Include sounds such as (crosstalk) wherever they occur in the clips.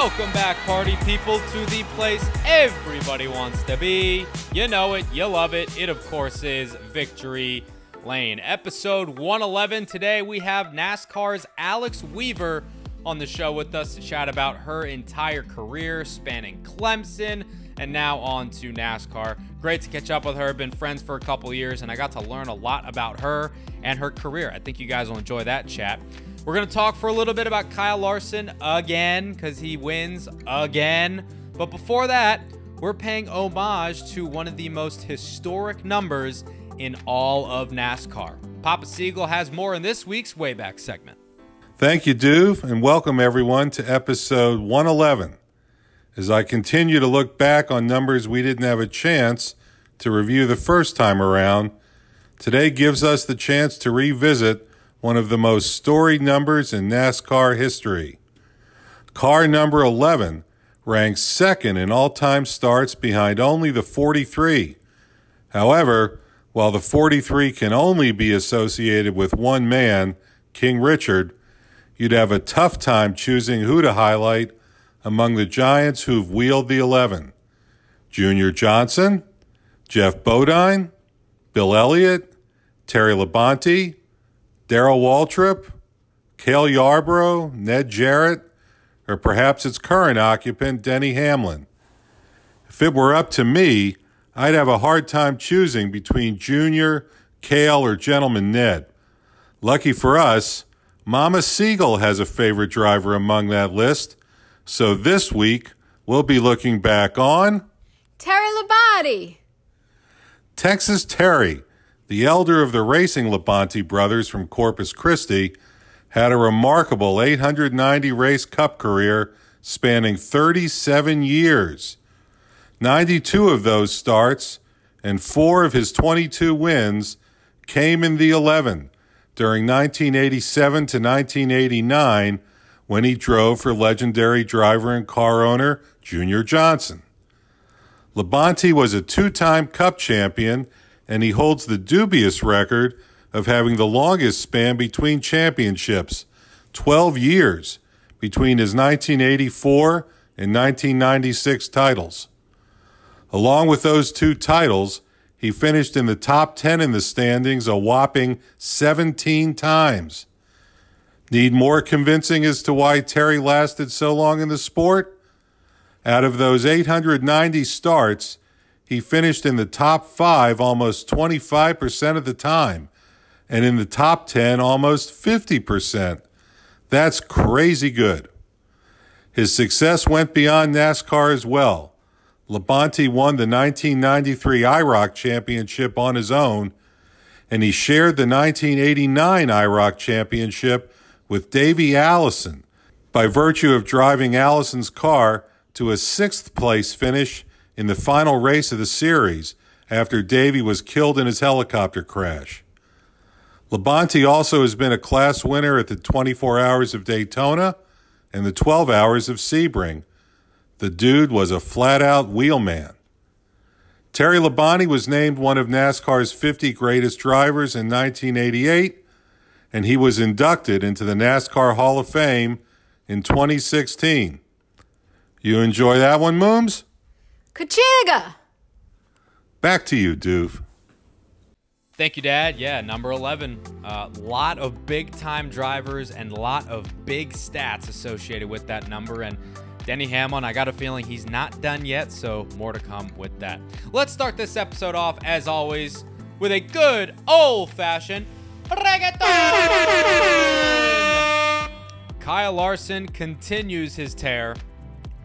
Welcome back, party people, to the place everybody wants to be. You know it, you love it. It, of course, is Victory Lane. Episode 111. Today, we have NASCAR's Alex Weaver on the show with us to chat about her entire career spanning Clemson and now on to NASCAR. Great to catch up with her. Been friends for a couple years, and I got to learn a lot about her and her career. I think you guys will enjoy that chat. We're going to talk for a little bit about Kyle Larson again because he wins again. But before that, we're paying homage to one of the most historic numbers in all of NASCAR. Papa Segal has more in this week's Wayback segment. Thank you, Duve, and welcome everyone to episode 111. As I continue to look back on numbers we didn't have a chance to review the first time around, today gives us the chance to revisit one of the most storied numbers in NASCAR history. Car number 11 ranks second in all time starts behind only the 43. However, while the 43 can only be associated with one man, King Richard, you'd have a tough time choosing who to highlight among the Giants who've wheeled the 11. Junior Johnson, Geoff Bodine, Bill Elliott, Terry Labonte, Darrell Waltrip, Cale Yarborough, Ned Jarrett, or perhaps its current occupant, Denny Hamlin. If it were up to me, I'd have a hard time choosing between Junior, Cale, or Gentleman Ned. Lucky for us, Mama Segal has a favorite driver among that list, so this week we'll be looking back on Terry Labonte. Texas Terry, the elder of the racing Labonte brothers from Corpus Christi, had a remarkable 890 race cup career spanning 37 years. 92 of those starts and four of his 22 wins came in the 11 during 1987 to 1989 when he drove for legendary driver and car owner Junior Johnson. Labonte was a two time Cup champion, and he holds the dubious record of having the longest span between championships 12 years between his 1984 and 1996 titles. Along with those two titles, he finished in the top 10 in the standings a whopping 17 times. Need more convincing as to why Terry lasted so long in the sport? Out of those 890 starts, he finished in the top five almost 25% of the time, and in the top 10 almost 50%. That's crazy good. His success went beyond NASCAR as well. Labonte won the 1993 IROC championship on his own, and he shared the 1989 IROC championship with Davey Allison by virtue of driving Allison's car to a sixth place finish in the final race of the series after Davey was killed in his helicopter crash. Labonte also has been a class winner at the 24 Hours of Daytona and the 12 Hours of Sebring. The dude was a flat out wheelman. Terry Labonte was named one of NASCAR's 50 greatest drivers in 1988, and he was inducted into the NASCAR Hall of Fame in 2016. You enjoy that one, Mooms? Kachiga. Back to you, Doof. Thank you, Dad. Yeah, number 11. A uh, lot of big time drivers and a lot of big stats associated with that number. And Denny Hamlin, I got a feeling he's not done yet, so more to come with that. Let's start this episode off, as always, with a good old fashioned reggaeton. Kyle Larson continues his tear,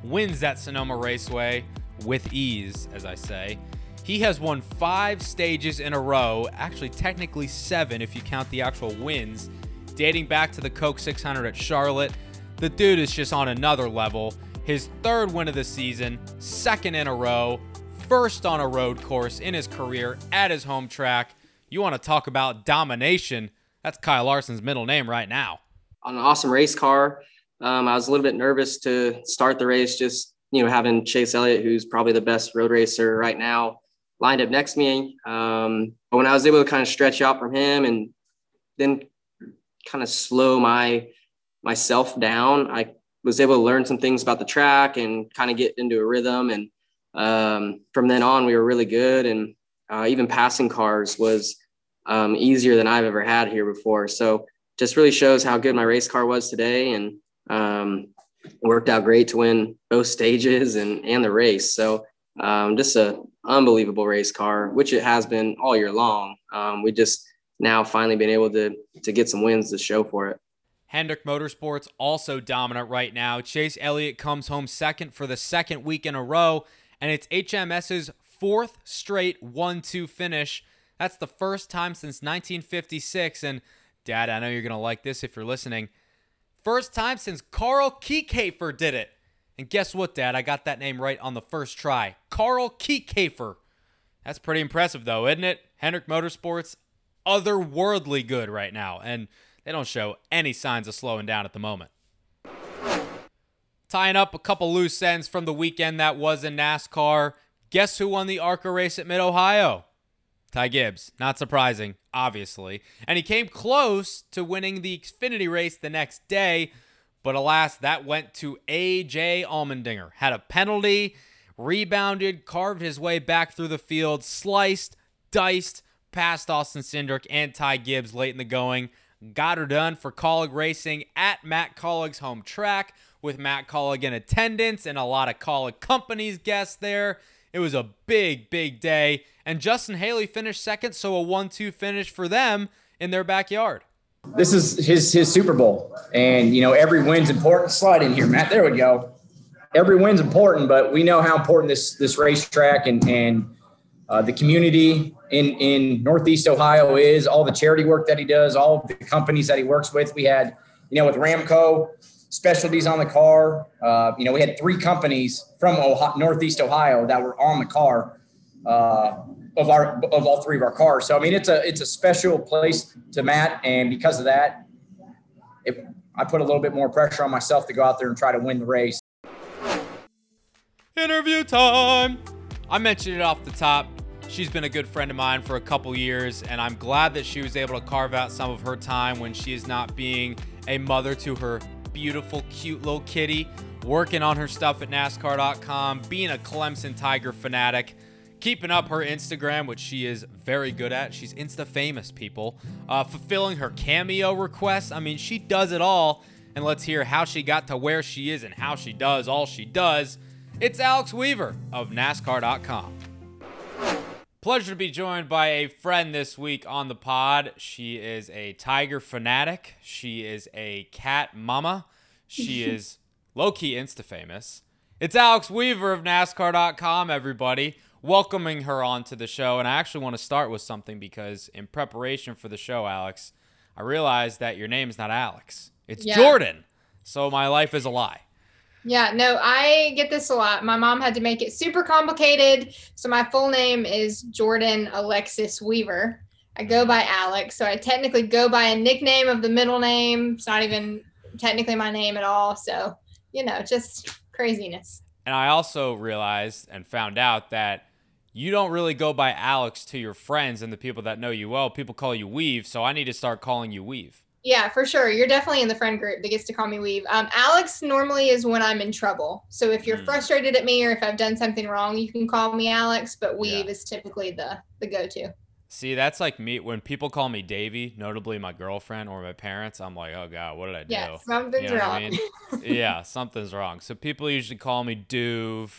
wins that Sonoma Raceway with ease, as I say. He has won five stages in a row, actually, technically seven if you count the actual wins, dating back to the Coke 600 at Charlotte, The dude is just on another level. His third win of the season, second in a row, first on a road course in his career at his home track. You want to talk about domination? That's Kyle Larson's middle name right now. On an awesome race car. Um, I was a little bit nervous to start the race, just you know having Chase Elliott, who's probably the best road racer right now, lined up next to me. Um, but when I was able to kind of stretch out from him and then kind of slow my myself down, I was able to learn some things about the track and kind of get into a rhythm. And um, from then on, we were really good. And uh, even passing cars was um, easier than I've ever had here before. So just really shows how good my race car was today. And um, worked out great to win both stages and, and the race. So um, just a unbelievable race car, which it has been all year long. Um, we just now finally been able to to get some wins to show for it. Hendrick Motorsports also dominant right now. Chase Elliott comes home second for the second week in a row, and it's HMS's fourth straight 1 2 finish. That's the first time since 1956. And, Dad, I know you're going to like this if you're listening. First time since Carl Kiekhaefer did it. And guess what, Dad? I got that name right on the first try. Carl Kiekhaefer. That's pretty impressive, though, isn't it? Hendrick Motorsports, otherworldly good right now. And they don't show any signs of slowing down at the moment. Tying up a couple loose ends from the weekend that was in NASCAR. Guess who won the ARCA race at Mid Ohio? Ty Gibbs. Not surprising, obviously. And he came close to winning the Xfinity race the next day, but alas, that went to AJ Allmendinger. Had a penalty, rebounded, carved his way back through the field, sliced, diced past Austin Cindric and Ty Gibbs late in the going. Got her done for Kaulig Racing at Matt Kaulig's home track with Matt Kaulig in attendance and a lot of Kaulig companies guests there. It was a big, big day. And Justin Haley finished second, so a 1 2 finish for them in their backyard. This is his his Super Bowl. And, you know, every win's important. Slide in here, Matt. There we go. Every win's important, but we know how important this this racetrack and, and uh, the community in, in Northeast Ohio is, all the charity work that he does, all the companies that he works with. We had, you know, with Ramco, specialties on the car. Uh, you know, we had three companies from Ohio, Northeast Ohio that were on the car uh, of our of all three of our cars. So I mean, it's a it's a special place to Matt, and because of that, it, I put a little bit more pressure on myself to go out there and try to win the race. Interview time. I mentioned it off the top. She's been a good friend of mine for a couple years, and I'm glad that she was able to carve out some of her time when she is not being a mother to her beautiful, cute little kitty, working on her stuff at NASCAR.com, being a Clemson Tiger fanatic, keeping up her Instagram, which she is very good at. She's Insta famous, people. Uh, fulfilling her cameo requests. I mean, she does it all. And let's hear how she got to where she is and how she does all she does. It's Alex Weaver of NASCAR.com. Pleasure to be joined by a friend this week on the pod. She is a tiger fanatic. She is a cat mama. She (laughs) is low key Insta famous. It's Alex Weaver of NASCAR.com, everybody. Welcoming her onto the show. And I actually want to start with something because in preparation for the show, Alex, I realized that your name is not Alex, it's Yeah. Jordan. So my life is a lie. Yeah, no, I get this a lot. My mom had to make it super complicated. So my full name is Jordan Alexis Weaver. I go by Alex. So I technically go by a nickname of the middle name. It's not even technically my name at all. So, you know, just craziness. And I also realized and found out that you don't really go by Alex to your friends and the people that know you well. People call you Weave, so I need to start calling you Weave. Yeah, for sure. You're definitely in the friend group that gets to call me Weave. Um, Alex normally is when I'm in trouble. So if you're Mm. frustrated at me or if I've done something wrong, you can call me Alex. But Weave Yeah. is typically the the go-to. See, that's like me when people call me Davey, notably my girlfriend or my parents. I'm like, oh god, what did I do? Yeah, something's You know wrong. I mean? yeah, something's wrong. So people usually call me Duve.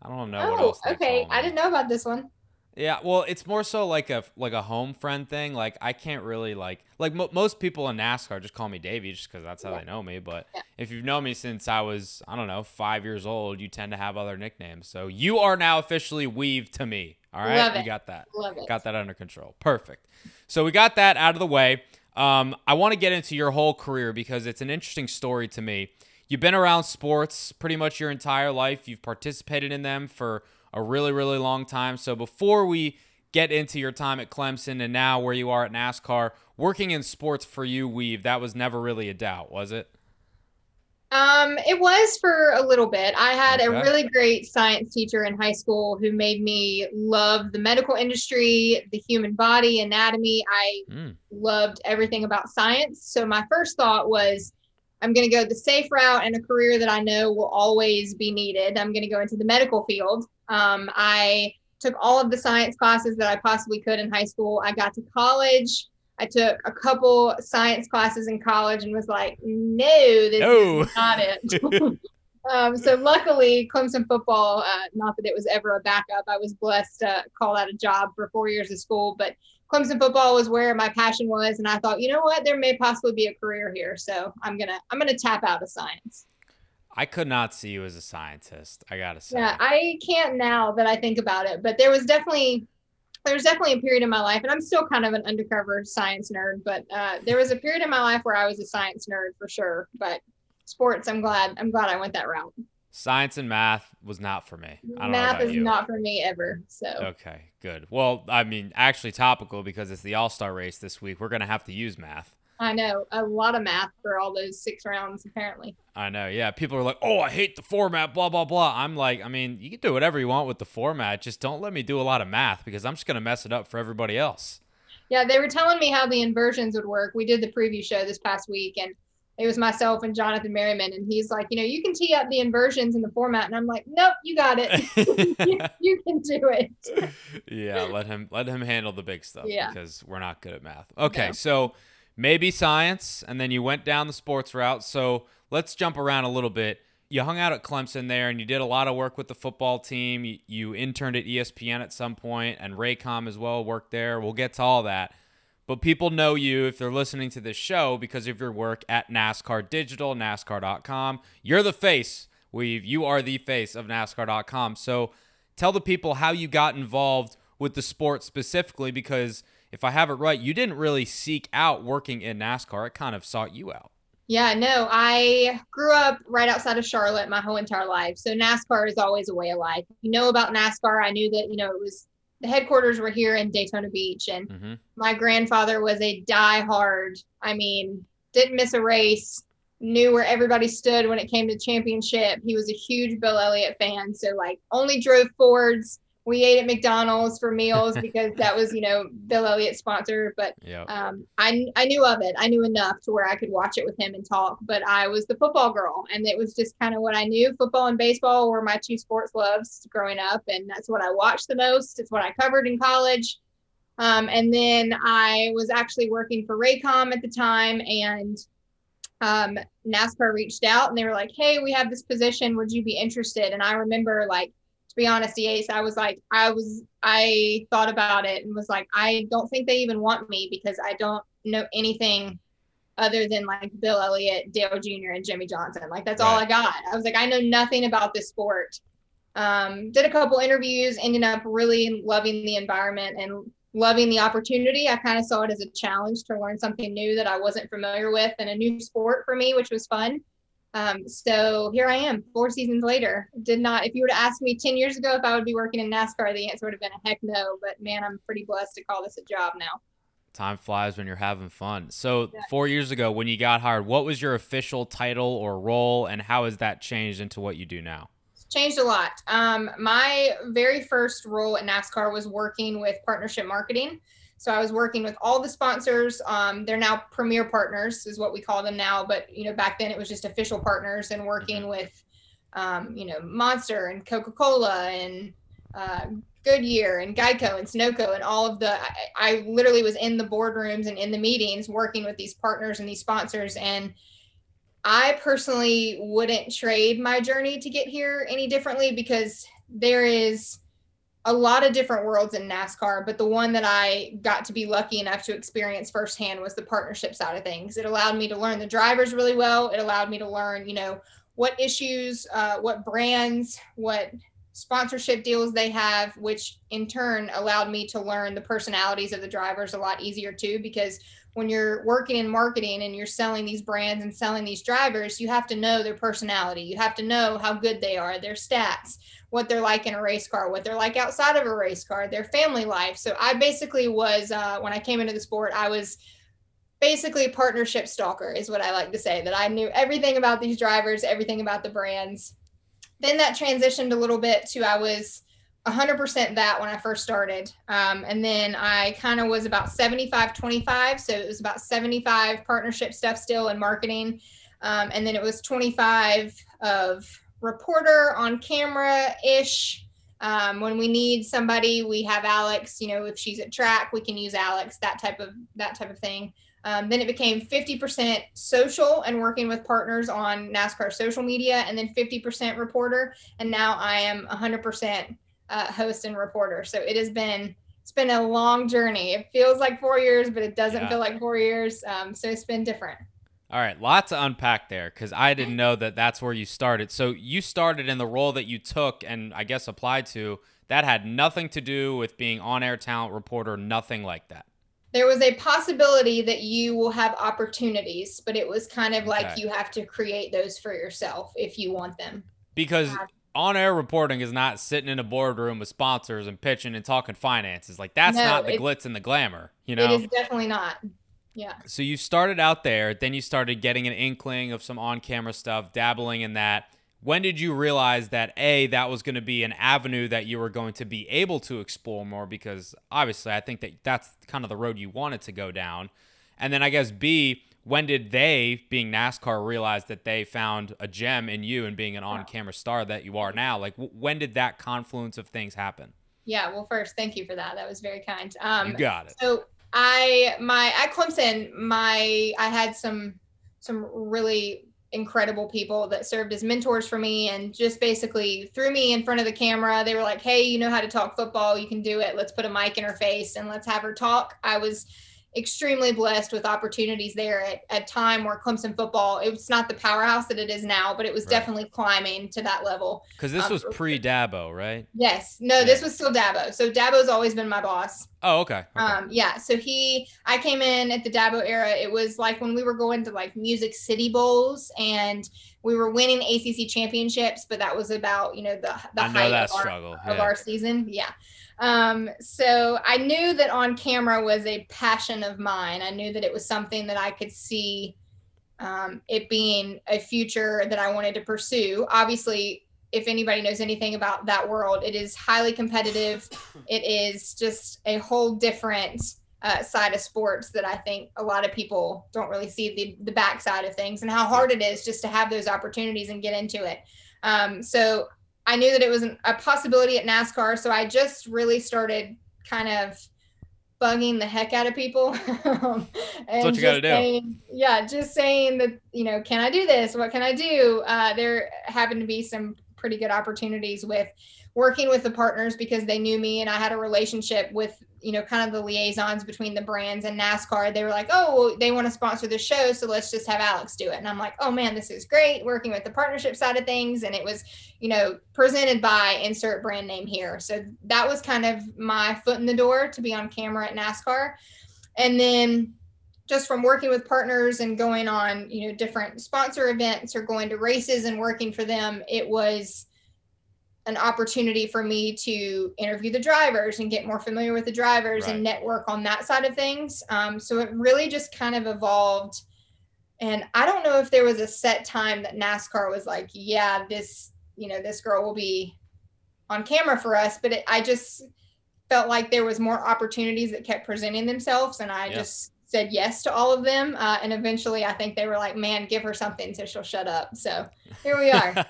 I don't know what oh, okay. I didn't know about this one. Yeah, well, it's more so like a like a home friend thing. Like I can't really like like mo- most people in NASCAR just call me Davey just because that's how Yeah. they know me. But Yeah. if you've known me since I was I don't know five years old, you tend to have other nicknames. So you are now officially Weave to me. All right, Love we it. got that. Love it. Got that under control. Perfect. So we got that out of the way. Um, I want to get into your whole career because it's an interesting story to me. you've been around sports pretty much your entire life. You've participated in them for a really, really long time. So before we get into your time at Clemson and now where you are at NASCAR, working in sports for you, Weave, that was never really a doubt, was it? Um, it was for a little bit. I had okay. a really great science teacher in high school who made me love the medical industry, the human body, anatomy. I mm. loved everything about science. So my first thought was I'm going to go the safe route and a career that I know will always be needed. I'm going to go into the medical field. Um, I took all of the science classes that I possibly could in high school. I got to college. I took a couple science classes in college and was like, no, this no. is not it. (laughs) (laughs) um, so luckily, Clemson football, uh, not that it was ever a backup. I was blessed to call out a job for four years of school, but Clemson football was where my passion was, and I thought, you know what, there may possibly be a career here. So I'm gonna I'm gonna tap out of science. I could not see you as a scientist. I gotta say. Yeah, I can't now that I think about it, but there was definitely there was definitely a period in my life, and I'm still kind of an undercover science nerd, but uh, there was a period in my life where I was a science nerd for sure. But sports, I'm glad I'm glad I went that route. Science and math was not for me. math is you. not for me ever. So okay, good. Well, I mean, actually topical because it's the All Star race this week. We're gonna have to use math. I know a lot of math for all those six rounds, apparently. I know. Yeah. People are like, oh, I hate the format, blah, blah, blah. I'm like, I mean, you can do whatever you want with the format. Just don't let me do a lot of math because I'm just going to mess it up for everybody else. Yeah. They were telling me how the inversions would work. We did the preview show this past week and it was myself and Jonathan Merriman. And he's like, you know, you can tee up the inversions in the format. And I'm like, nope, you got it. (laughs) you, (laughs) you, can do it. yeah. Let him, let him handle the big stuff yeah. because we're not good at math. Okay. No. So, maybe science, and then you went down the sports route. So let's jump around a little bit. You hung out at Clemson there, and you did a lot of work with the football team. You, interned at ESPN at some point, and Raycom as well worked there. We'll get to all that. But people know you if they're listening to this show because of your work at NASCAR Digital, NASCAR.com. You're the face, Weave. You are the face of NASCAR.com. So tell the people how you got involved with the sport specifically because – if I have it right, you didn't really seek out working in NASCAR. It kind of sought you out. Yeah, no, I grew up right outside of Charlotte my whole entire life. So NASCAR is always a way of life. You know about NASCAR. I knew that, you know, it was the headquarters were here in Daytona Beach. And mm-hmm. my grandfather was a die-hard, I mean, didn't miss a race, knew where everybody stood when it came to championship. He was a huge Bill Elliott fan. So, like, only drove Fords we ate at McDonald's for meals (laughs) because that was, you know, Bill Elliott sponsor. But yep. um, I I knew of it. I knew enough to where I could watch it with him and talk. But I was the football girl, and it was just kind of what I knew. Football and baseball were my two sports loves growing up, and that's what I watched the most. It's what I covered in college. Um, and then I was actually working for Raycom at the time, and um, NASCAR reached out and they were like, "Hey, we have this position. Would you be interested?" And I remember like be honest, Ace, I was like, I was, I thought about it and was like, I don't think they even want me because I don't know anything other than like Bill Elliott, Dale Jr., and Jimmie Johnson. Like that's right. all I got. I was like, I know nothing about this sport. Um, did a couple interviews, ended up really loving the environment and loving the opportunity. I kind of saw it as a challenge to learn something new that I wasn't familiar with and a new sport for me, which was fun. Um, so here I am, four seasons later. Did not, if you were to ask me 10 years ago if I would be working in NASCAR, the answer would have been a heck no. But man, I'm pretty blessed to call this a job now. Time flies when you're having fun. So, yeah. four years ago, when you got hired, what was your official title or role, and how has that changed into what you do now? It's changed a lot. Um, my very first role at NASCAR was working with partnership marketing. So I was working with all the sponsors. Um, they're now premier partners, is what we call them now. But you know, back then it was just official partners, and working mm-hmm. with, um, you know, Monster and Coca Cola and uh, Goodyear and Geico and Sunoco and all of the. I, I literally was in the boardrooms and in the meetings working with these partners and these sponsors and. I personally wouldn't trade my journey to get here any differently because there is a lot of different worlds in NASCAR, but the one that I got to be lucky enough to experience firsthand was the partnership side of things. It allowed me to learn the drivers really well. It allowed me to learn, you know, what issues, uh, what brands, what sponsorship deals they have, which in turn allowed me to learn the personalities of the drivers a lot easier too, because when you're working in marketing and you're selling these brands and selling these drivers, you have to know their personality. You have to know how good they are, their stats, what they're like in a race car, what they're like outside of a race car, their family life. So I basically was, uh, when I came into the sport, I was basically a partnership stalker, is what I like to say, that I knew everything about these drivers, everything about the brands. Then that transitioned a little bit to I was 100% that when I first started. Um, and then I kind of was about 75 25. So it was about 75 partnership stuff still in marketing. Um, and then it was 25 of reporter on camera ish. Um, when we need somebody, we have Alex. You know, if she's at track, we can use Alex. That type of that type of thing. Um, then it became 50% social and working with partners on NASCAR social media, and then 50% reporter. And now I am 100% uh, host and reporter. So it has been it's been a long journey. It feels like four years, but it doesn't yeah. feel like four years. Um, so it's been different. All right, lots to unpack there because I didn't know that that's where you started. So you started in the role that you took and I guess applied to. That had nothing to do with being on air talent reporter, nothing like that. There was a possibility that you will have opportunities, but it was kind of like you have to create those for yourself if you want them. Because on air reporting is not sitting in a boardroom with sponsors and pitching and talking finances. Like that's no, not the glitz and the glamour, you know? It is definitely not. Yeah. So you started out there, then you started getting an inkling of some on camera stuff, dabbling in that. When did you realize that A, that was going to be an avenue that you were going to be able to explore more? Because obviously, I think that that's kind of the road you wanted to go down. And then I guess B, when did they, being NASCAR, realize that they found a gem in you and being an on-camera star that you are now? Like, w- when did that confluence of things happen? Yeah, well, first, thank you for that. That was very kind. Um, you got it. So I, my at Clemson, my I had some some really incredible people that served as mentors for me and just basically threw me in front of the camera. They were like, "Hey, you know how to talk football? You can do it. Let's put a mic in her face and let's have her talk." I was extremely blessed with opportunities there at a time where Clemson football, it's not the powerhouse that it is now, but it was right. definitely climbing to that level. Because this um, was pre Dabo, right? Yes. No, yeah. this was still Dabo. So Dabo's always been my boss. Oh, okay. okay. Um, yeah. So he, I came in at the Dabo era. It was like when we were going to like Music City Bowls and we were winning ACC championships, but that was about, you know, the, the height of our, yeah. of our season. Yeah. Um, so I knew that on camera was a passion of mine. I knew that it was something that I could see um, it being a future that I wanted to pursue. Obviously, if anybody knows anything about that world, it is highly competitive. It is just a whole different uh, side of sports that I think a lot of people don't really see the, the backside of things and how hard it is just to have those opportunities and get into it. Um, so I knew that it was an, a possibility at NASCAR, so I just really started kind of bugging the heck out of people. and (laughs) That's what you got to do. Yeah, just saying that you know, can I do this? What can I do? Uh, there happened to be some pretty good opportunities with working with the partners because they knew me and I had a relationship with, you know, kind of the liaisons between the brands and NASCAR. They were like, oh, well, they want to sponsor the show. So let's just have Alex do it. And I'm like, oh man, this is great working with the partnership side of things. And it was, you know, presented by insert brand name here. So that was kind of my foot in the door to be on camera at NASCAR. And then just from working with partners and going on, you know, different sponsor events or going to races and working for them, it was, an opportunity for me to interview the drivers and get more familiar with the drivers right. and network on that side of things. Um, so it really just kind of evolved. And I don't know if there was a set time that NASCAR was like, yeah, this, you know, this girl will be on camera for us. But it, I just felt like there was more opportunities that kept presenting themselves. And I yeah. just said yes to all of them. Uh, and eventually I think they were like, man, give her something so she'll shut up. So here we are.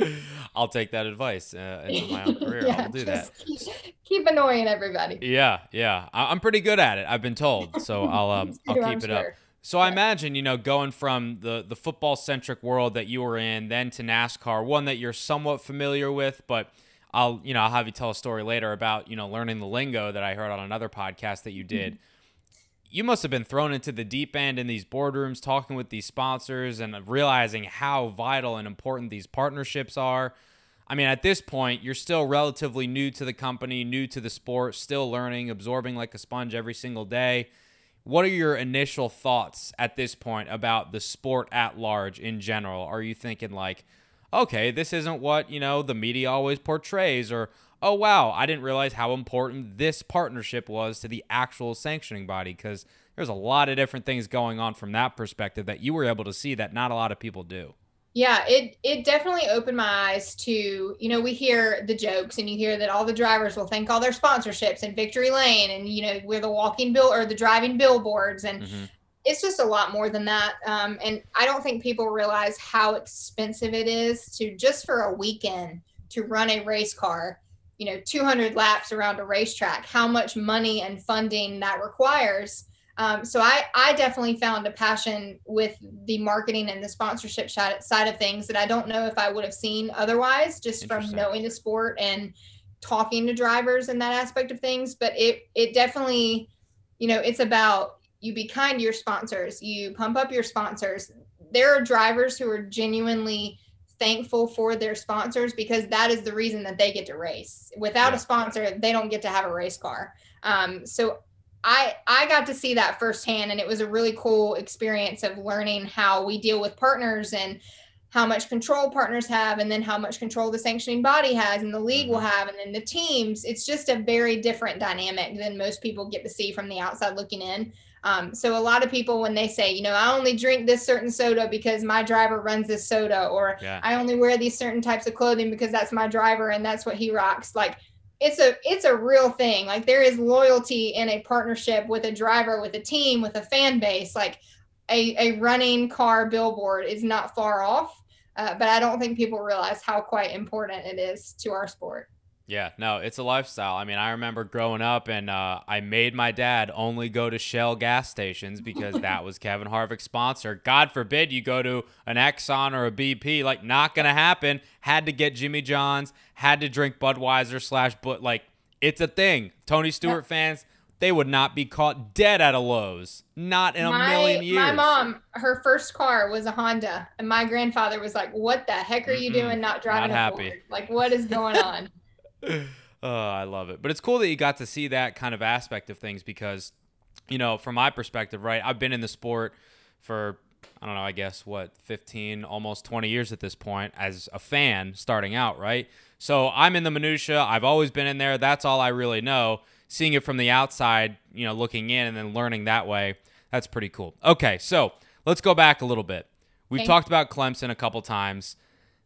(laughs) I'll take that advice uh, in my own career. (laughs) yeah, I'll do that. Keep, keep, annoying everybody. Yeah. Yeah. I- am pretty good at it. I've been told. So I'll, um, (laughs) I'll keep I'm it sure. up. So I imagine, you know, going from the, the football centric world that you were in, then to NASCAR, one that you're somewhat familiar with, but I'll, you know, I'll have you tell a story later about, you know, learning the lingo that I heard on another podcast that you did. Mm-hmm you must have been thrown into the deep end in these boardrooms talking with these sponsors and realizing how vital and important these partnerships are. I mean, at this point, you're still relatively new to the company, new to the sport, still learning, absorbing like a sponge every single day. what are your initial thoughts at this point about the sport at large in general? Are you thinking like, okay, this isn't what, you know, the media always portrays or oh wow, I didn't realize how important this partnership was to the actual sanctioning body cuz there's a lot of different things going on from that perspective that you were able to see that not a lot of people do. Yeah, it it definitely opened my eyes to, you know, we hear the jokes and you hear that all the drivers will thank all their sponsorships and Victory Lane and you know, we're the walking bill or the driving billboards and mm-hmm. it's just a lot more than that. Um, and I don't think people realize how expensive it is to just for a weekend to run a race car, you know, 200 laps around a racetrack, how much money and funding that requires um, so I, I definitely found a passion with the marketing and the sponsorship side of things that I don't know if I would have seen otherwise, just from knowing the sport and talking to drivers and that aspect of things. But it it definitely, you know, it's about you be kind to your sponsors, you pump up your sponsors. There are drivers who are genuinely thankful for their sponsors because that is the reason that they get to race. Without yeah. a sponsor, they don't get to have a race car. Um, so I I got to see that firsthand and it was a really cool experience of learning how we deal with partners and how much control partners have and then how much control the sanctioning body has and the league will mm-hmm. have and then the teams it's just a very different dynamic than most people get to see from the outside looking in um, so a lot of people when they say you know i only drink this certain soda because my driver runs this soda or yeah. i only wear these certain types of clothing because that's my driver and that's what he rocks. Like it's a it's a real thing. Like there is loyalty in a partnership with a driver with a team with a fan base. Like a, a running car billboard is not far off uh, but i don't think people realize how quite important it is to our sport yeah, no, it's a lifestyle. I mean, I remember growing up and uh, I made my dad only go to Shell gas stations because (laughs) that was Kevin Harvick's sponsor. God forbid you go to an Exxon or a BP. Like, not going to happen. Had to get Jimmy John's, had to drink Budweiser slash, but like, it's a thing. Tony Stewart yeah. fans, they would not be caught dead at a Lowe's. Not in my, a million years. My mom, her first car was a Honda, and my grandfather was like, "What the heck are you Mm-mm, doing? Not driving not a. Ford? Like, what is going on?" (laughs) (laughs) oh, I love it. But it's cool that you got to see that kind of aspect of things because, you know, from my perspective, right, I've been in the sport for, I don't know, I guess, what, 15, almost 20 years at this point as a fan starting out, right? So I'm in the minutia. I've always been in there. That's all I really know. Seeing it from the outside, you know, looking in and then learning that way, that's pretty cool. Okay, so let's go back a little bit. We've Thanks. talked about Clemson a couple times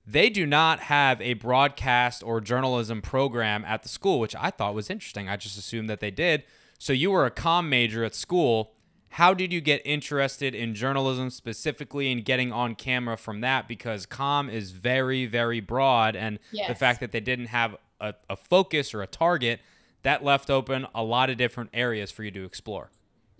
they do not have a broadcast or journalism program at the school, which I thought was interesting. I just assumed that they did. So you were a com major at school. How did you get interested in journalism specifically and getting on camera from that? Because com is very, very broad. And yes. the fact that they didn't have a, a focus or a target, that left open a lot of different areas for you to explore.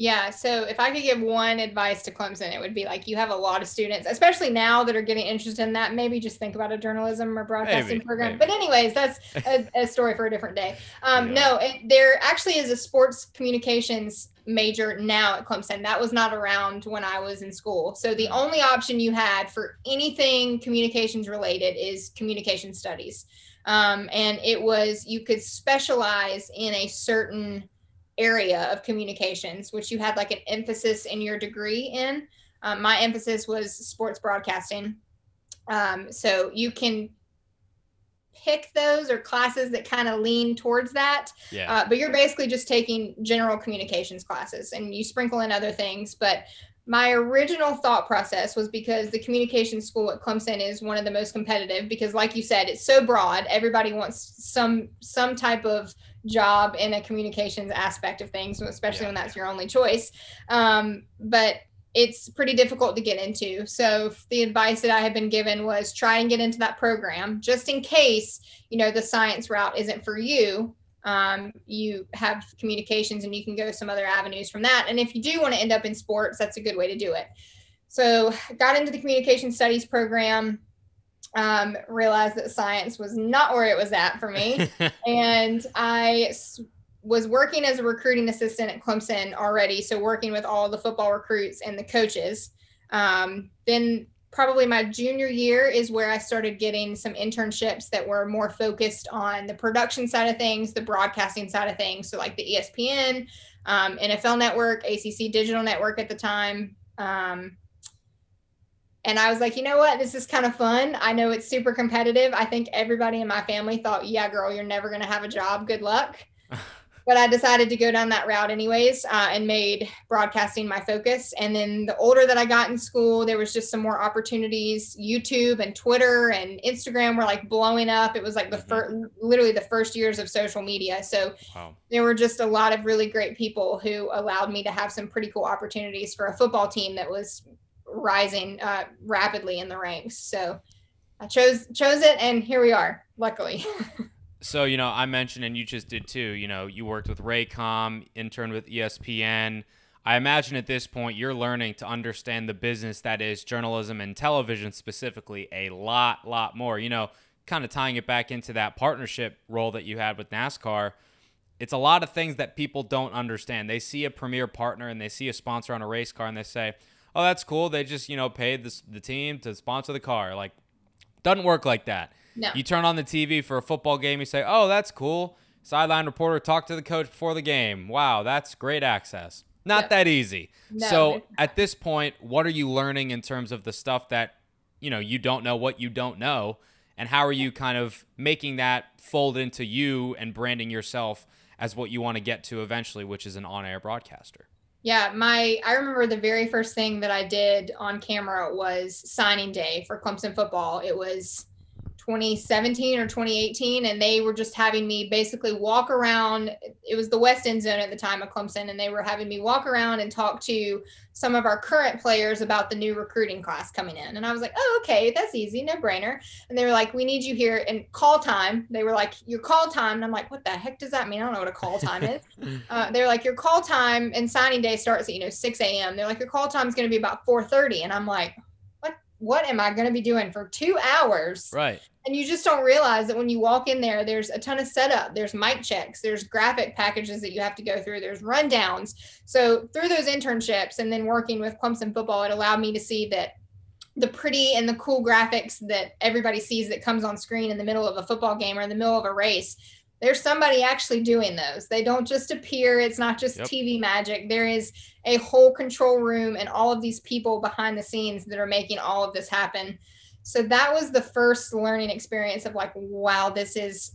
Yeah. So if I could give one advice to Clemson, it would be like you have a lot of students, especially now that are getting interested in that. Maybe just think about a journalism or broadcasting maybe, program. Maybe. But anyways, that's (laughs) a, a, story for a different day. Um, yeah. No, it, there actually is a sports communications major now at Clemson. That was not around when I was in school. So the only option you had for anything communications related is communication studies. Um, and it was you could specialize in a certain area of communications, which you had like an emphasis in your degree in. Um, my emphasis was sports broadcasting. Um, so you can pick those or classes that kind of lean towards that. Yeah. Uh, but you're basically just taking general communications classes and you sprinkle in other things. But my original thought process was because the communication school at Clemson is one of the most competitive because like you said it's so broad everybody wants some some type of job in a communications aspect of things especially yeah. when that's your only choice um, but it's pretty difficult to get into so the advice that i have been given was try and get into that program just in case you know the science route isn't for you um, you have communications and you can go some other avenues from that. And if you do want to end up in sports, that's a good way to do it. So got into the communication studies program, um, realized that science was not where it was at for me. (laughs) and I was working as a recruiting assistant at Clemson already. So working with all the football recruits and the coaches. Um, then probably my junior year is where I started getting some internships that were more focused on the production side of things, the broadcasting side of things. So, like the ESPN, um, NFL Network, ACC Digital Network at the time. Um, and I was like, you know what? This is kind of fun. I know it's super competitive. I think everybody in my family thought, yeah, girl, you're never going to have a job. Good luck. (laughs) but I decided to go down that route anyways uh, and made broadcasting my focus. And then the older that I got in school, there was just some more opportunities. YouTube and Twitter and Instagram were like blowing up. It was like the mm-hmm. first, literally the first years of social media. So wow. there were just a lot of really great people who allowed me to have some pretty cool opportunities for a football team that was rising uh, rapidly in the ranks. So I chose chose it, and here we are. Luckily. (laughs) So, you know, I mentioned, and you just did too, you know, you worked with Raycom, interned with ESPN. I imagine at this point you're learning to understand the business that is journalism and television specifically a lot, lot more. You know, kind of tying it back into that partnership role that you had with NASCAR. It's a lot of things that people don't understand. They see a premier partner and they see a sponsor on a race car and they say, oh, that's cool. They just, you know, paid this, the team to sponsor the car. Like, doesn't work like that. No. You turn on the TV for a football game, you say, "Oh, that's cool." Sideline reporter talk to the coach before the game. Wow, that's great access. Not that easy. No. So, at this point, what are you learning in terms of the stuff that, you know, you don't know what you don't know, and how are you kind of making that fold into you and branding yourself as what you want to get to eventually, which is an on-air broadcaster? Yeah, my I remember the very first thing that I did on camera was signing day for Clemson football. It was 2017 or 2018 and they were just having me basically walk around. It was the west end zone at the time of clemson and they were having me walk around and talk to some of our current players about the new recruiting class coming in. And i was like oh okay that's easy no brainer and they were like we need you here and call time. They were like your call time. And i'm like what the heck does that mean? I don't know what a call time is. (laughs) Uh, they're like your call time and signing day starts at you know 6 a.m they're like your call time is going to be about 4.30 and i'm like what am I going to be doing for two hours? Right. And you just don't realize that when you walk in there, there's a ton of setup, there's mic checks, there's graphic packages that you have to go through, there's rundowns. So through those internships and then working with Clemson football, it allowed me to see that the pretty and the cool graphics that everybody sees that comes on screen in the middle of a football game or in the middle of a race there's somebody actually doing those. They don't just appear. It's not just yep. TV magic. There is a whole control room and all of these people behind the scenes that are making all of this happen. So that was the first learning experience of like, wow, this is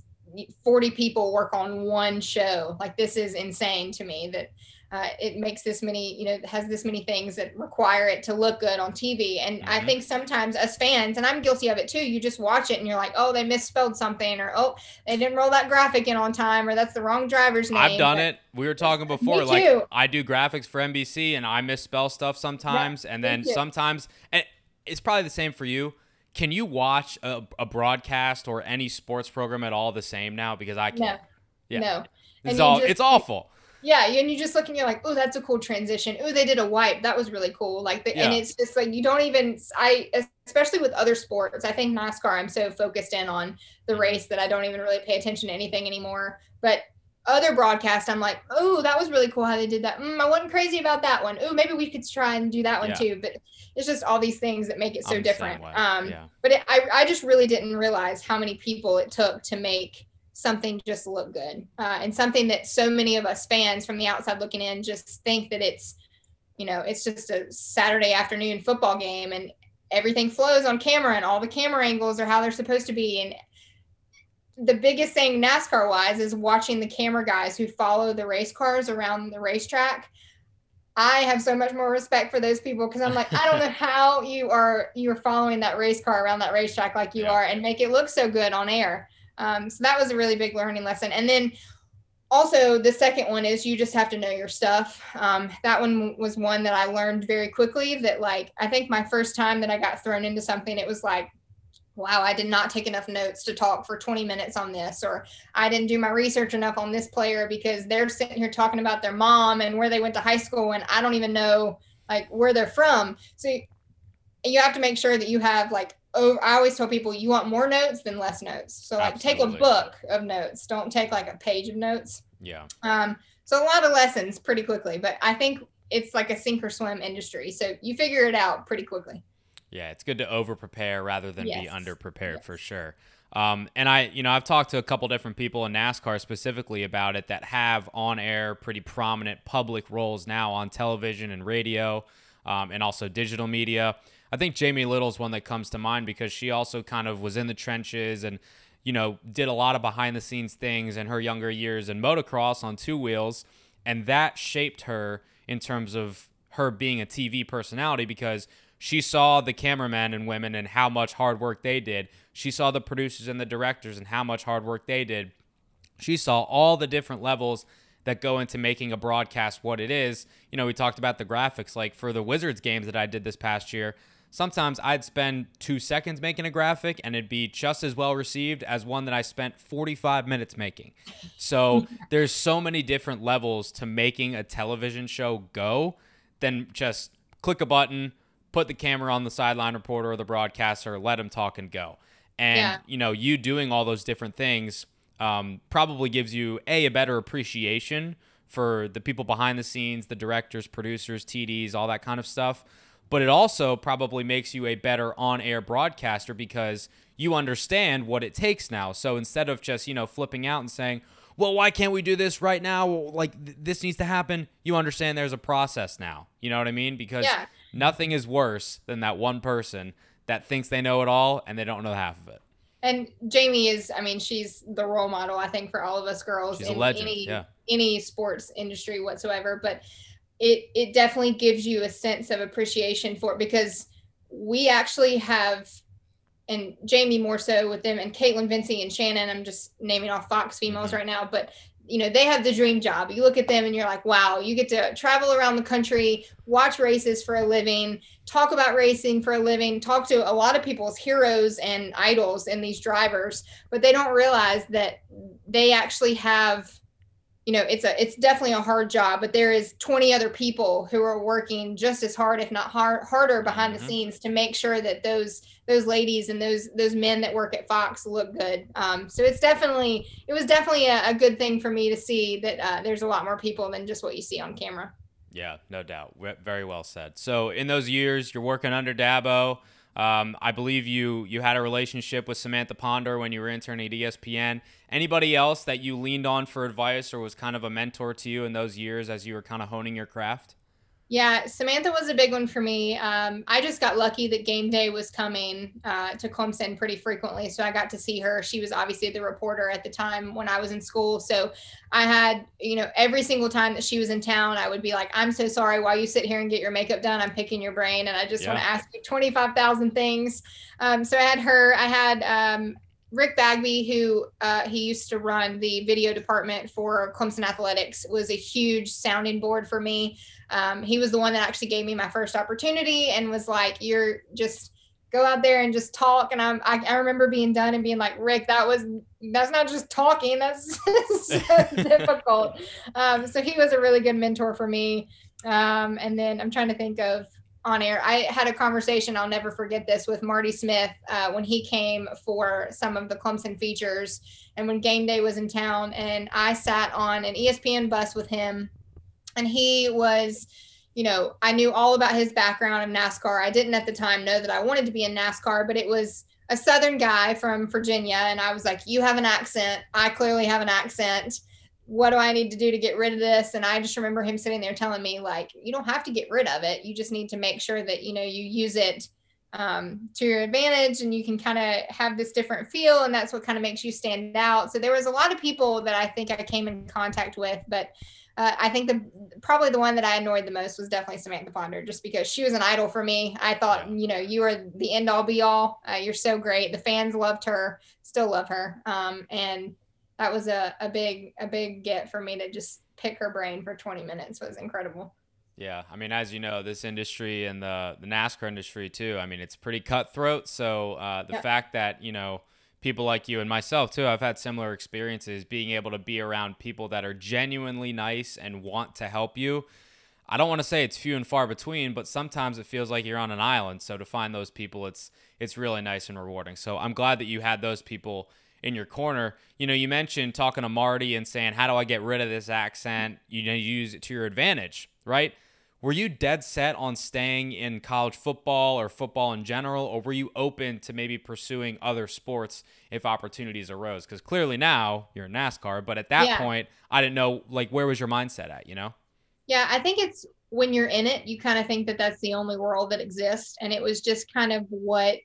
40 people work on one show. Like this is insane to me that uh, it makes this many, you know, has this many things that require it to look good on TV. And mm-hmm. I think sometimes as fans, and I'm guilty of it too, you just watch it and you're like, oh, they misspelled something, or oh, they didn't roll that graphic in on time, or that's the wrong driver's name. I've done but, it. We were talking before, like I do graphics for NBC and I misspell stuff sometimes, and then sometimes, and it's probably the same for you. Can you watch a, a, broadcast or any sports program at all the same now? Because I can't. No. Yeah. No. It's all. Just, it's awful. Yeah, and you just look and you're like, oh, that's a cool transition. Oh, they did a wipe. That was really cool. Like, the, yeah. and it's just like you don't even. I especially with other sports. I think NASCAR. I'm so focused in on the mm-hmm. race that I don't even really pay attention to anything anymore. But other broadcast, I'm like, oh, that was really cool how they did that. Mm, I wasn't crazy about that one. Oh, maybe we could try and do that one yeah. too. But it's just all these things that make it so I'm different. Um, yeah. But it, I, I just really didn't realize how many people it took to make something just look good uh, and something that so many of us fans from the outside looking in just think that it's you know it's just a saturday afternoon football game and everything flows on camera and all the camera angles are how they're supposed to be and the biggest thing nascar wise is watching the camera guys who follow the race cars around the racetrack I have so much more respect for those people because I'm like, I don't know (laughs) how you are you're following that race car around that racetrack like you yeah. are and make it look so good on air. Um, so that was a really big learning lesson. And then also the second one is you just have to know your stuff. Um, that one was one that I learned very quickly that like, I think my first time that I got thrown into something, it was like, wow, I did not take enough notes to talk for 20 minutes on this, or I didn't do my research enough on this player because they're sitting here talking about their mom and where they went to high school, and I don't even know like where they're from. So you have to make sure that you have like over, I always tell people you want more notes than less notes. So like Absolutely. take a book of notes. Don't take like a page of notes. Yeah. Um, so a lot of lessons pretty quickly, but I think it's like a sink or swim industry. So you figure it out pretty quickly. Yeah, it's good to over prepare rather than Yes. be under prepared Yes. for sure. Um, and I, you know, I've talked to a couple different people in NASCAR specifically about it that have on air pretty prominent public roles now on television and radio um, and also digital media. I think Jamie Little's one that comes to mind because she also kind of was in the trenches and, you know, did a lot of behind the scenes things in her younger years in motocross on two wheels. And that shaped her in terms of her being a TV personality because she saw the cameramen and women and how much hard work they did. She saw the producers and the directors and how much hard work they did. She saw all the different levels that go into making a broadcast what it is. You know, we talked about the graphics. Like for the Wizards games that I did this past year, sometimes I'd spend two seconds making a graphic and it'd be just as well received as one that I spent 45 minutes making. So (laughs) there's so many different levels to making a television show go than just click a button, put the camera on the sideline reporter or the broadcaster, let them talk and go. And Yeah. you know, you doing all those different things um, probably gives you a a better appreciation for the people behind the scenes, the directors, producers, TDs, all that kind of stuff. But it also probably makes you a better on-air broadcaster because you understand what it takes now. So instead of just you know flipping out and saying, "Well, why can't we do this right now? Like th- this needs to happen," you understand there's a process now. You know what I mean? Because Yeah. nothing is worse than that one person that thinks they know it all and they don't know half of it. And Jamie is, I mean, she's the role model, I think, for all of us girls She's a in legend, any yeah. any sports industry whatsoever. But it it definitely gives you a sense of appreciation for it because we actually have and Jamie more so with them and Kaitlyn Vincie and Shannon. I'm just naming off Fox females Mhm. right now, but you know, they have the dream job. You look at them and you're like, wow, you get to travel around the country, watch races for a living, talk about racing for a living, talk to a lot of people's heroes and idols and these drivers, but they don't realize that they actually have you know it's a it's definitely a hard job but there is 20 other people who are working just as hard if not hard, harder behind Mhm. the scenes to make sure that those those ladies and those those men that work at fox look good um, so it's definitely it was definitely a, a good thing for me to see that uh, there's a lot more people than just what you see on camera Yeah, no doubt. Very well said. So in those years, you're working under Dabo. Um, I believe you you had a relationship with Samantha Ponder when you were interning at ESPN. Anybody else that you leaned on for advice or was kind of a mentor to you in those years as you were kind of honing your craft? Yeah, Samantha was a big one for me. Um, I just got lucky that game day was coming uh, to Clemson pretty frequently. So I got to see her. She was obviously the reporter at the time when I was in school. So I had, you know, every single time that she was in town, I would be like, I'm so sorry while you sit here and get your makeup done. I'm picking your brain and I just want to ask you 25,000 things. Um, so I had her, I had um, Rick Bagby, who uh, he used to run the video department for Clemson Athletics, was a huge sounding board for me. Um, he was the one that actually gave me my first opportunity and was like, "You're just go out there and just talk." And I'm, I, I remember being done and being like, "Rick, that was that's not just talking. That's (laughs) so (laughs) difficult." Um, so he was a really good mentor for me. Um, and then I'm trying to think of on air. I had a conversation. I'll never forget this with Marty Smith uh, when he came for some of the Clemson features, and when game day was in town, and I sat on an ESPN bus with him, and he was. You know, I knew all about his background in NASCAR. I didn't at the time know that I wanted to be in NASCAR, but it was a Southern guy from Virginia. And I was like, You have an accent. I clearly have an accent what do I need to do to get rid of this? And I just remember him sitting there telling me, like, you don't have to get rid of it. You just need to make sure that, you know, you use it um, to your advantage and you can kind of have this different feel. And that's what kind of makes you stand out. So there was a lot of people that I think I came in contact with, but uh, I think the probably the one that I annoyed the most was definitely Samantha Ponder, just because she was an idol for me. I thought, you know, you are the end all be all. Uh, you're so great. The fans loved her, still love her. Um, and that was a, a big a big get for me to just pick her brain for 20 minutes was incredible Yeah, I mean, as you know, this industry and the the NASCAR industry too. I mean, it's pretty cutthroat. So uh, the Yeah. fact that you know people like you and myself too, I've had similar experiences being able to be around people that are genuinely nice and want to help you. I don't want to say it's few and far between, but sometimes it feels like you're on an island. So to find those people, it's it's really nice and rewarding. So I'm glad that you had those people in your corner. You know, you mentioned talking to Marty and saying, "How do I get rid of this accent?" You know, you use it to your advantage, right? were you dead set on staying in college football or football in general, or were you open to maybe pursuing other sports if opportunities arose? Because clearly now you're in NASCAR, but at that Yeah. point, I didn't know like where was your mindset at, you know? Yeah, I think it's when you're in it, you kind of think that that's the only world that exists, and it was just kind of what.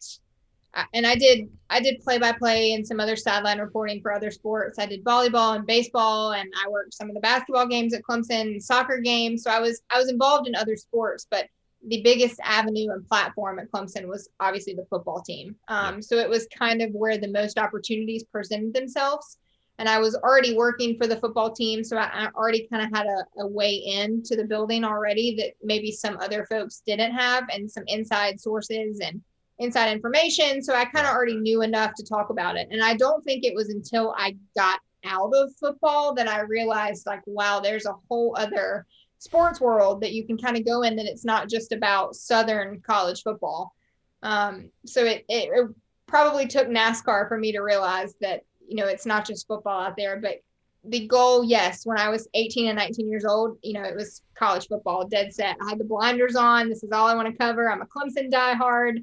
And I did, I did play by play and some other sideline reporting for other sports. I did volleyball and baseball, and I worked some of the basketball games at Clemson, soccer games. So I was, I was involved in other sports, but the biggest avenue and platform at Clemson was obviously the football team. Um, So it was kind of where the most opportunities presented themselves and I was already working for the football team, so I, I already kind of had a, a way in to the building already that maybe some other folks didn't have, and some inside sources and inside information. So I kind of already knew enough to talk about it. And I don't think it was until I got out of football that I realized, like, wow, there's a whole other sports world that you can kind of go in that it's not just about Southern college football. Um, so it, it, it probably took NASCAR for me to realize that you know it's not just football out there but the goal yes when i was 18 and 19 years old you know it was college football dead set i had the blinders on this is all i want to cover i'm a clemson diehard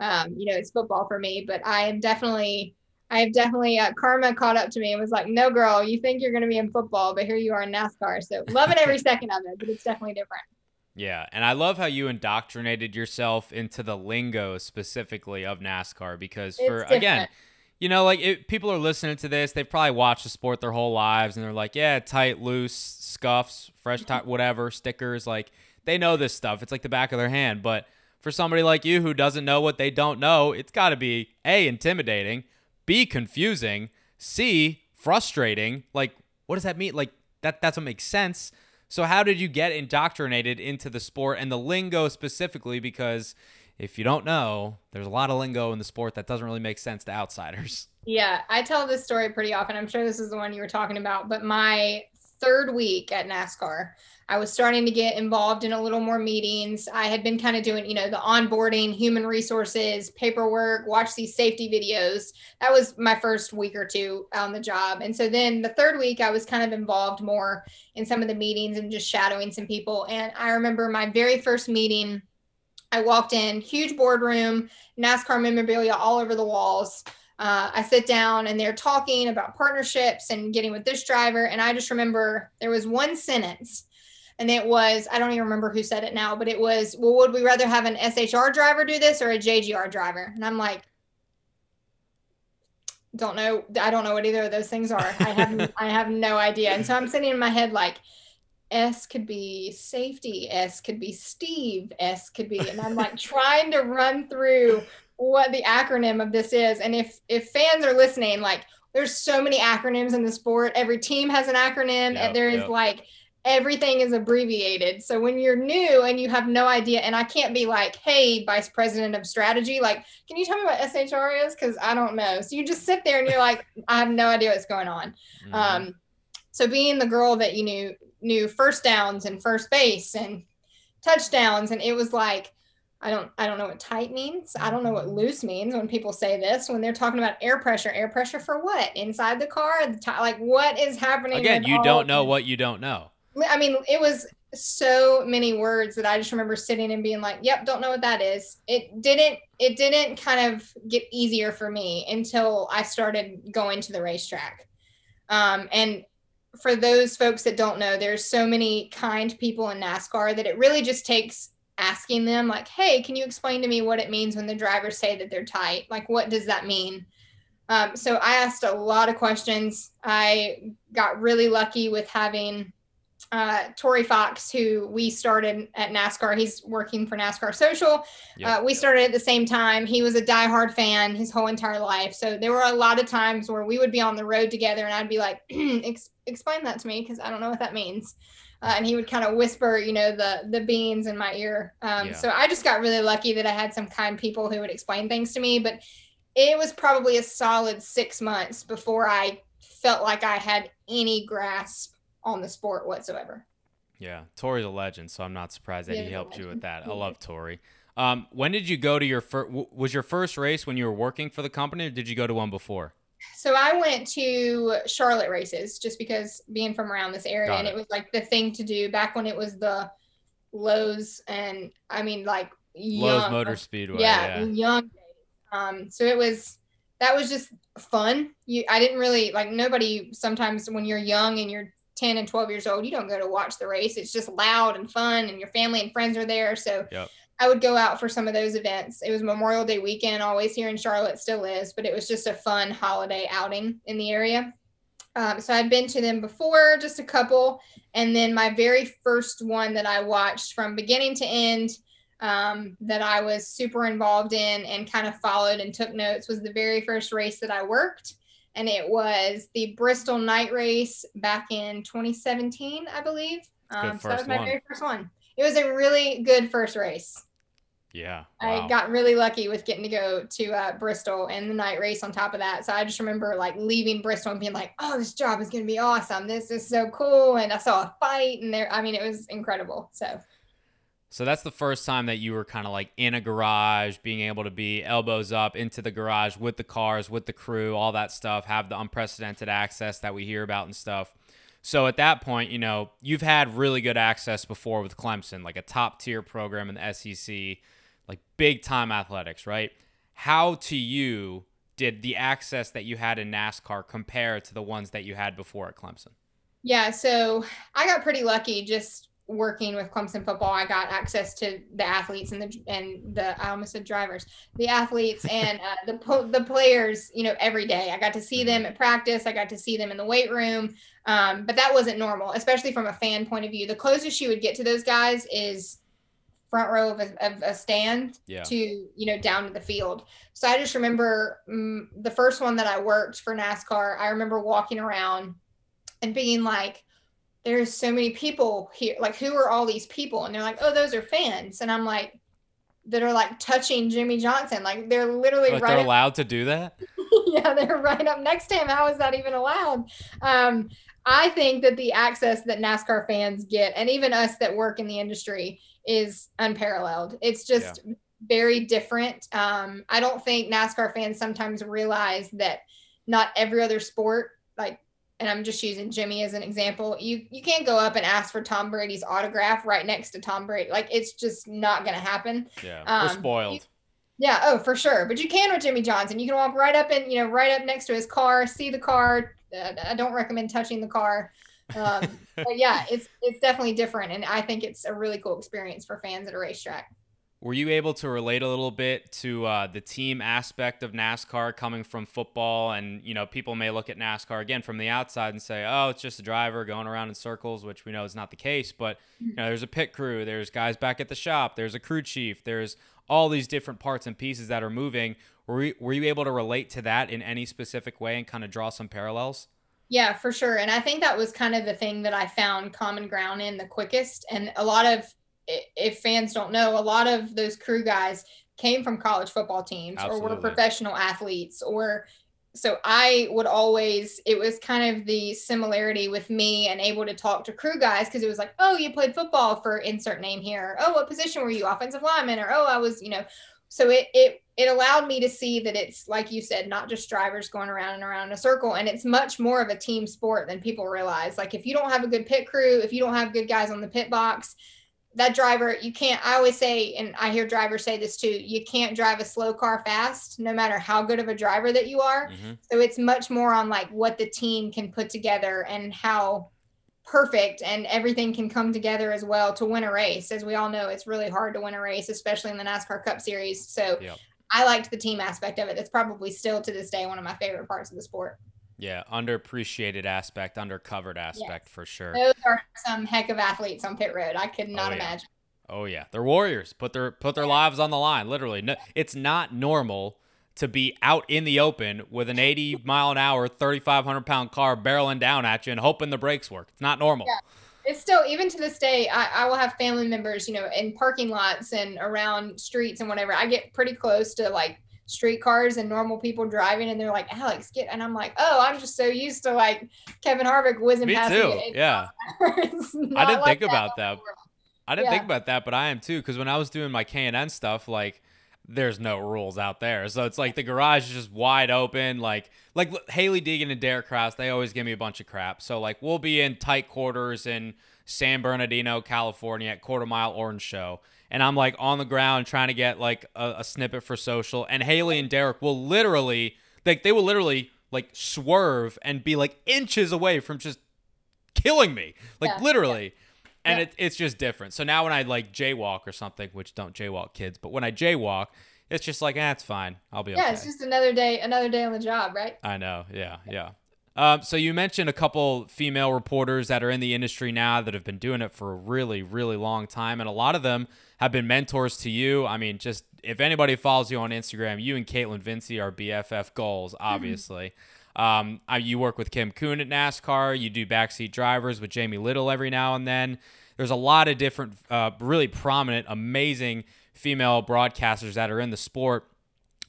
um, you know it's football for me but i am definitely i have definitely uh, karma caught up to me and was like no girl you think you're going to be in football but here you are in nascar so loving every (laughs) second of it but it's definitely different Yeah, and I love how you indoctrinated yourself into the lingo specifically of NASCAR because for again, you know, like it, people are listening to this, they've probably watched the sport their whole lives and they're like, yeah, tight, loose, scuffs, fresh Mm-hmm. whatever, stickers, like they know this stuff. It's like the back of their hand, but for somebody like you who doesn't know what they don't know, it's got to be A intimidating, B confusing, C frustrating. Like what does that mean? Like that what makes sense. So how did you get indoctrinated into the sport and the lingo specifically because if you don't know, there's a lot of lingo in the sport that doesn't really make sense to outsiders. Yeah, I tell this story pretty often. I'm sure this is the one you were talking about, but my third week at NASCAR, I was starting to get involved in a little more meetings. I had been kind of doing, you know, the onboarding, human resources, paperwork, watch these safety videos. That was my first week or two on the job. And so then the third week, I was kind of involved more in some of the meetings and just shadowing some people. And I remember my very first meeting, I walked in, huge boardroom, NASCAR memorabilia all over the walls uh, I sit down and they're talking about partnerships and getting with this driver. And I just remember there was one sentence, and it was I don't even remember who said it now, but it was, well, would we rather have an SHR driver do this or a JGR driver? And I'm like, don't know. I don't know what either of those things are. I have (laughs) I have no idea. And so I'm sitting in my head like, S could be safety, S could be Steve, S could be, and I'm like trying to run through what the acronym of this is. And if if fans are listening, like there's so many acronyms in the sport. Every team has an acronym, Yep, and there is yep. like everything is abbreviated. So when you're new and you have no idea, and I can't be like, hey, vice president of strategy, like, can you tell me what SHR is? Because I don't know. So you just sit there and you're like, I have no idea what's going on. Mm-hmm. Um, so being the girl that you knew knew first downs and first base and touchdowns, and it was like, I don't I don't know what tight means. I don't know what loose means when people say this when they're talking about air pressure. Air pressure for what? Inside the car? The ti- like what is happening? Again, you don't know what you don't know. I mean, it was so many words that I just remember sitting and being like, "Yep, don't know what that is." It didn't. It didn't kind of get easier for me until I started going to the racetrack. Um, and for those folks that don't know, there's so many kind people in NASCAR that it really just takes asking them, like, "Hey, can you explain to me what it means when the drivers say that they're tight? Like, what does that mean?" Um, so I asked a lot of questions. I got really lucky with having uh, Tori Fox, who we started at NASCAR. He's working for NASCAR Social. Yep. Uh, we started at the same time. He was a diehard fan his whole entire life. So there were a lot of times where we would be on the road together, and I'd be like, (clears throat) "Explain that to me, because I don't know what that means." Uh, and he would kind of whisper, you know, the the beans in my ear. Um, Yeah. So I just got really lucky that I had some kind people who would explain things to me. But it was probably a solid six months before I felt like I had any grasp on the sport whatsoever. Yeah, Tori's a legend, so I'm not surprised that Yeah, he helped you with that. I love. Tori. Um, when did you go to your first? Was your first race when you were working for the company, or did you go to one before? So I went to Charlotte races just because being from around this area Got and it. it was like the thing to do back when it was the Lowe's and I mean like Lowe's Motor Speedway. yeah, Yeah. young. Um, so it was that was just fun. You, I didn't really like nobody. Sometimes when you're young and you're 10 and 12 years old, you don't go to watch the race. It's just loud and fun, and your family and friends are there. So Yep. I would go out for some of those events. It was Memorial Day weekend, always here in Charlotte, still is, but it was just a fun holiday outing in the area. Um, so I'd been to them before, just a couple. And then my very first one that I watched from beginning to end, um, that I was super involved in and kind of followed and took notes was the very first race that I worked. And it was the Bristol night race back in 2017, I believe. Um, so that was my one. very first one. It was a really good first race. Yeah. I got really lucky with getting to go to uh, Bristol and the night race on top of that. So I just remember like leaving Bristol and being like, "Oh, this job is going to be awesome. This is so cool." And I saw a fight, and there, I mean, it was incredible. So So that's the first time that you were kind of like in a garage, being able to be elbows up into the garage with the cars, with the crew, all that stuff, have the unprecedented access that we hear about and stuff. So at that point, you know, you've had really good access before with Clemson, like a top tier program in the SEC, like big time athletics, right? How to you did the access that you had in NASCAR compare to the ones that you had before at Clemson? yeah, so I got pretty lucky just working with Clemson football. I got access to the athletes and the and the I almost said drivers, the athletes (laughs) and uh, the po- the players. You know, every day I got to see them at practice. I got to see them in the weight room. Um, but that wasn't normal, especially from a fan point of view. The closest you would get to those guys is front row of a, of a stand Yeah. to you know down to the field. So I just remember mm, the first one that I worked for NASCAR. I remember walking around and being like, "There's so many people here. Like, who are all these people?" And they're like, "Oh, those are fans." And I'm like, that are like touching Jimmie Johnson. Like they're literally Like right. they're up- allowed to do that? (laughs) yeah, they're right up next to him. How is that even allowed? Um, I think that the access that NASCAR fans get, and even us that work in the industry, is unparalleled. It's just very different. Um, I don't think NASCAR fans sometimes realize that not every other sport, like, and I'm just using Jimmie as an example. You you can't go up and ask for Tom Brady's autograph right next to Tom Brady. Like, it's just not going to happen. Yeah. Um, we're spoiled. Yeah, oh, for sure. But you can with Jimmie Johnson. You can walk right up and you know right up next to his car, see the car. I don't recommend touching the car. Um, (laughs) but yeah, it's it's definitely different, and I think it's a really cool experience for fans at a racetrack. Were you able to relate a little bit to uh, the team aspect of NASCAR coming from football? And, you know, people may look at NASCAR again from the outside and say, oh, it's just a driver going around in circles, which we know is not the case. But, you know, there's a pit crew, there's guys back at the shop, there's a crew chief, there's all these different parts and pieces that are moving. Were you, were you able to relate to that in any specific way and kind of draw some parallels? Yeah, for sure. And I think that was kind of the thing that I found common ground in the quickest. And a lot of, if fans don't know, a lot of those crew guys came from college football teams or were professional athletes or so I would always it was kind of the similarity with me and able to talk to crew guys because it was like, oh, you played football for insert name here. Oh, what position were you? Offensive lineman or oh, I was, you know. So it it it allowed me to see that it's like you said, not just drivers going around and around in a circle, and it's much more of a team sport than people realize. Like if you don't have a good pit crew, if you don't have good guys on the pit box, that driver you can't i always say and i hear drivers say this too you can't drive a slow car fast no matter how good of a driver that you are. Mhm. so it's much more on like what the team can put together and how perfect and everything can come together as well to win a race. As we all know it's really hard to win a race especially in the nascar cup series. So Yep. i liked the team aspect of it. That's probably still to this day one of my favorite parts of the sport Yeah, underappreciated aspect, undercovered aspect for sure. those are some heck of athletes on pit road i could not oh, yeah. imagine Oh yeah, they're warriors. Put their put their lives on the line. Literally, no, it's not normal to be out in the open with an 80 (laughs) mile an hour, 3,500 pound car barreling down at you and hoping the brakes work. It's not normal. Yeah. it's still even to this day I, I will have family members you know in parking lots and around streets and whatever i get pretty close to like street cars and normal people driving and they're like alex get and i'm like oh i'm just so used to like kevin harvick whizzing Me past too. me. Yeah. (laughs) I didn't like think about that. I didn't think about that, but I am too. Because when I was doing my K and N stuff, like there's no rules out there, so it's like the garage is just wide open. Like like Hailie Deegan and Derek Kraus, they always give me a bunch of crap. So like we'll be in tight quarters in San Bernardino, California at Quarter Mile Orange Show. And I'm like on the ground trying to get like a, a snippet for social. And Hailie and Derek will literally, like, they will literally like swerve and be like inches away from just killing me. Like, Yeah, literally. And Yeah. it, it's just different. So now when I like jaywalk or something, which don't jaywalk kids, but when I jaywalk, it's just like, eh, it's fine. I'll be okay. Yeah, okay. it's just another day, another day on the job, right? I know. Yeah, yeah. Um, so you mentioned a couple female reporters that are in the industry now that have been doing it for a really, really long time, and a lot of them have been mentors to you. I mean, just if anybody follows you on Instagram, you and Kaitlyn Vincie are BFF goals, obviously. Um, you work with Kim Coon at NASCAR. You do backseat drivers with Jamie Little every now and then. There's a lot of different, uh, really prominent, amazing female broadcasters that are in the sport.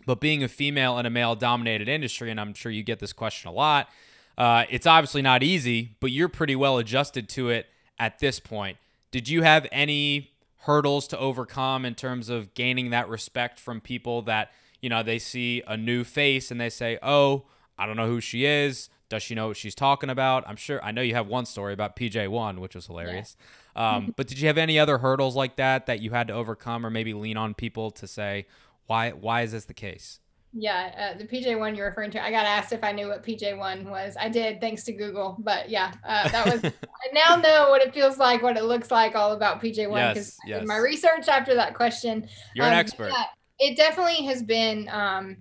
But being a female in a male dominated industry, and I'm sure you get this question a lot, uh, it's obviously not easy, but you're pretty well adjusted to it at this point. Did you have any hurdles to overcome in terms of gaining that respect from people that, you know, they see a new face and they say, oh, I don't know who she is. Does she know what she's talking about? I'm sure. I know you have one story about PJ1, which was hilarious. Um, but did you have any other hurdles like that that you had to overcome, or maybe lean on people to say, why why is this the case? Yeah, uh, the PJ one you're referring to. I got asked if I knew what PJ one was. I did, thanks to Google. But yeah, uh, that was. (laughs) I now know what it feels like, what it looks like, all about PJ one because Yes, yes. my research after that question. You're an Um, expert. yeah, it definitely has been, um,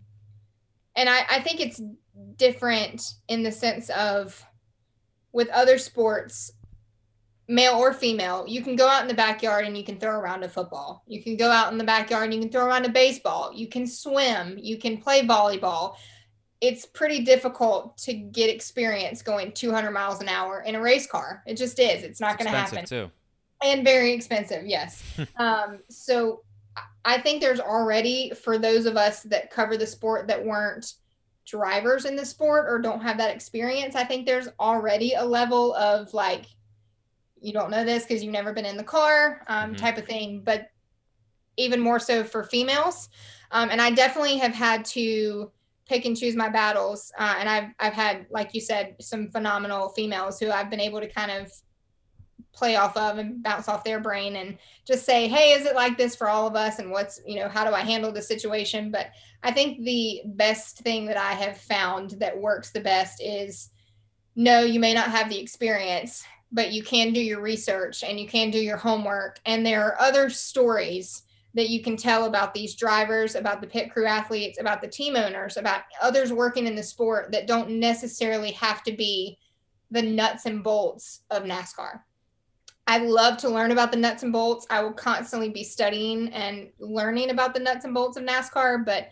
and I, I think it's different in the sense of with other sports, male or female, you can go out in the backyard and you can throw around a football. You can go out in the backyard and you can throw around a baseball. You can swim. You can play volleyball. It's pretty difficult to get experience going 200 miles an hour in a race car. It just is. It's not going to happen too. and very expensive yes (laughs) um so I- i think there's already for those of us that cover the sport that weren't drivers in the sport or don't have that experience i think there's already a level of like you don't know this because you've never been in the car um, Mhm. type of thing but even more so for females. Um, and i definitely have had to pick and choose my battles uh, and I've, I've had like you said some phenomenal females who i've been able to kind of play off of and bounce off their brain and just say hey is it like this for all of us? And what's you know how do i handle the situation? But i think the best thing that i have found that works the best is no you may not have the experience but you can do your research and you can do your homework and there are other stories that you can tell about these drivers about the pit crew athletes about the team owners about others working in the sport that don't necessarily have to be the nuts and bolts of nascar I love to learn about the nuts and bolts. I will constantly be studying and learning about the nuts and bolts of NASCAR, but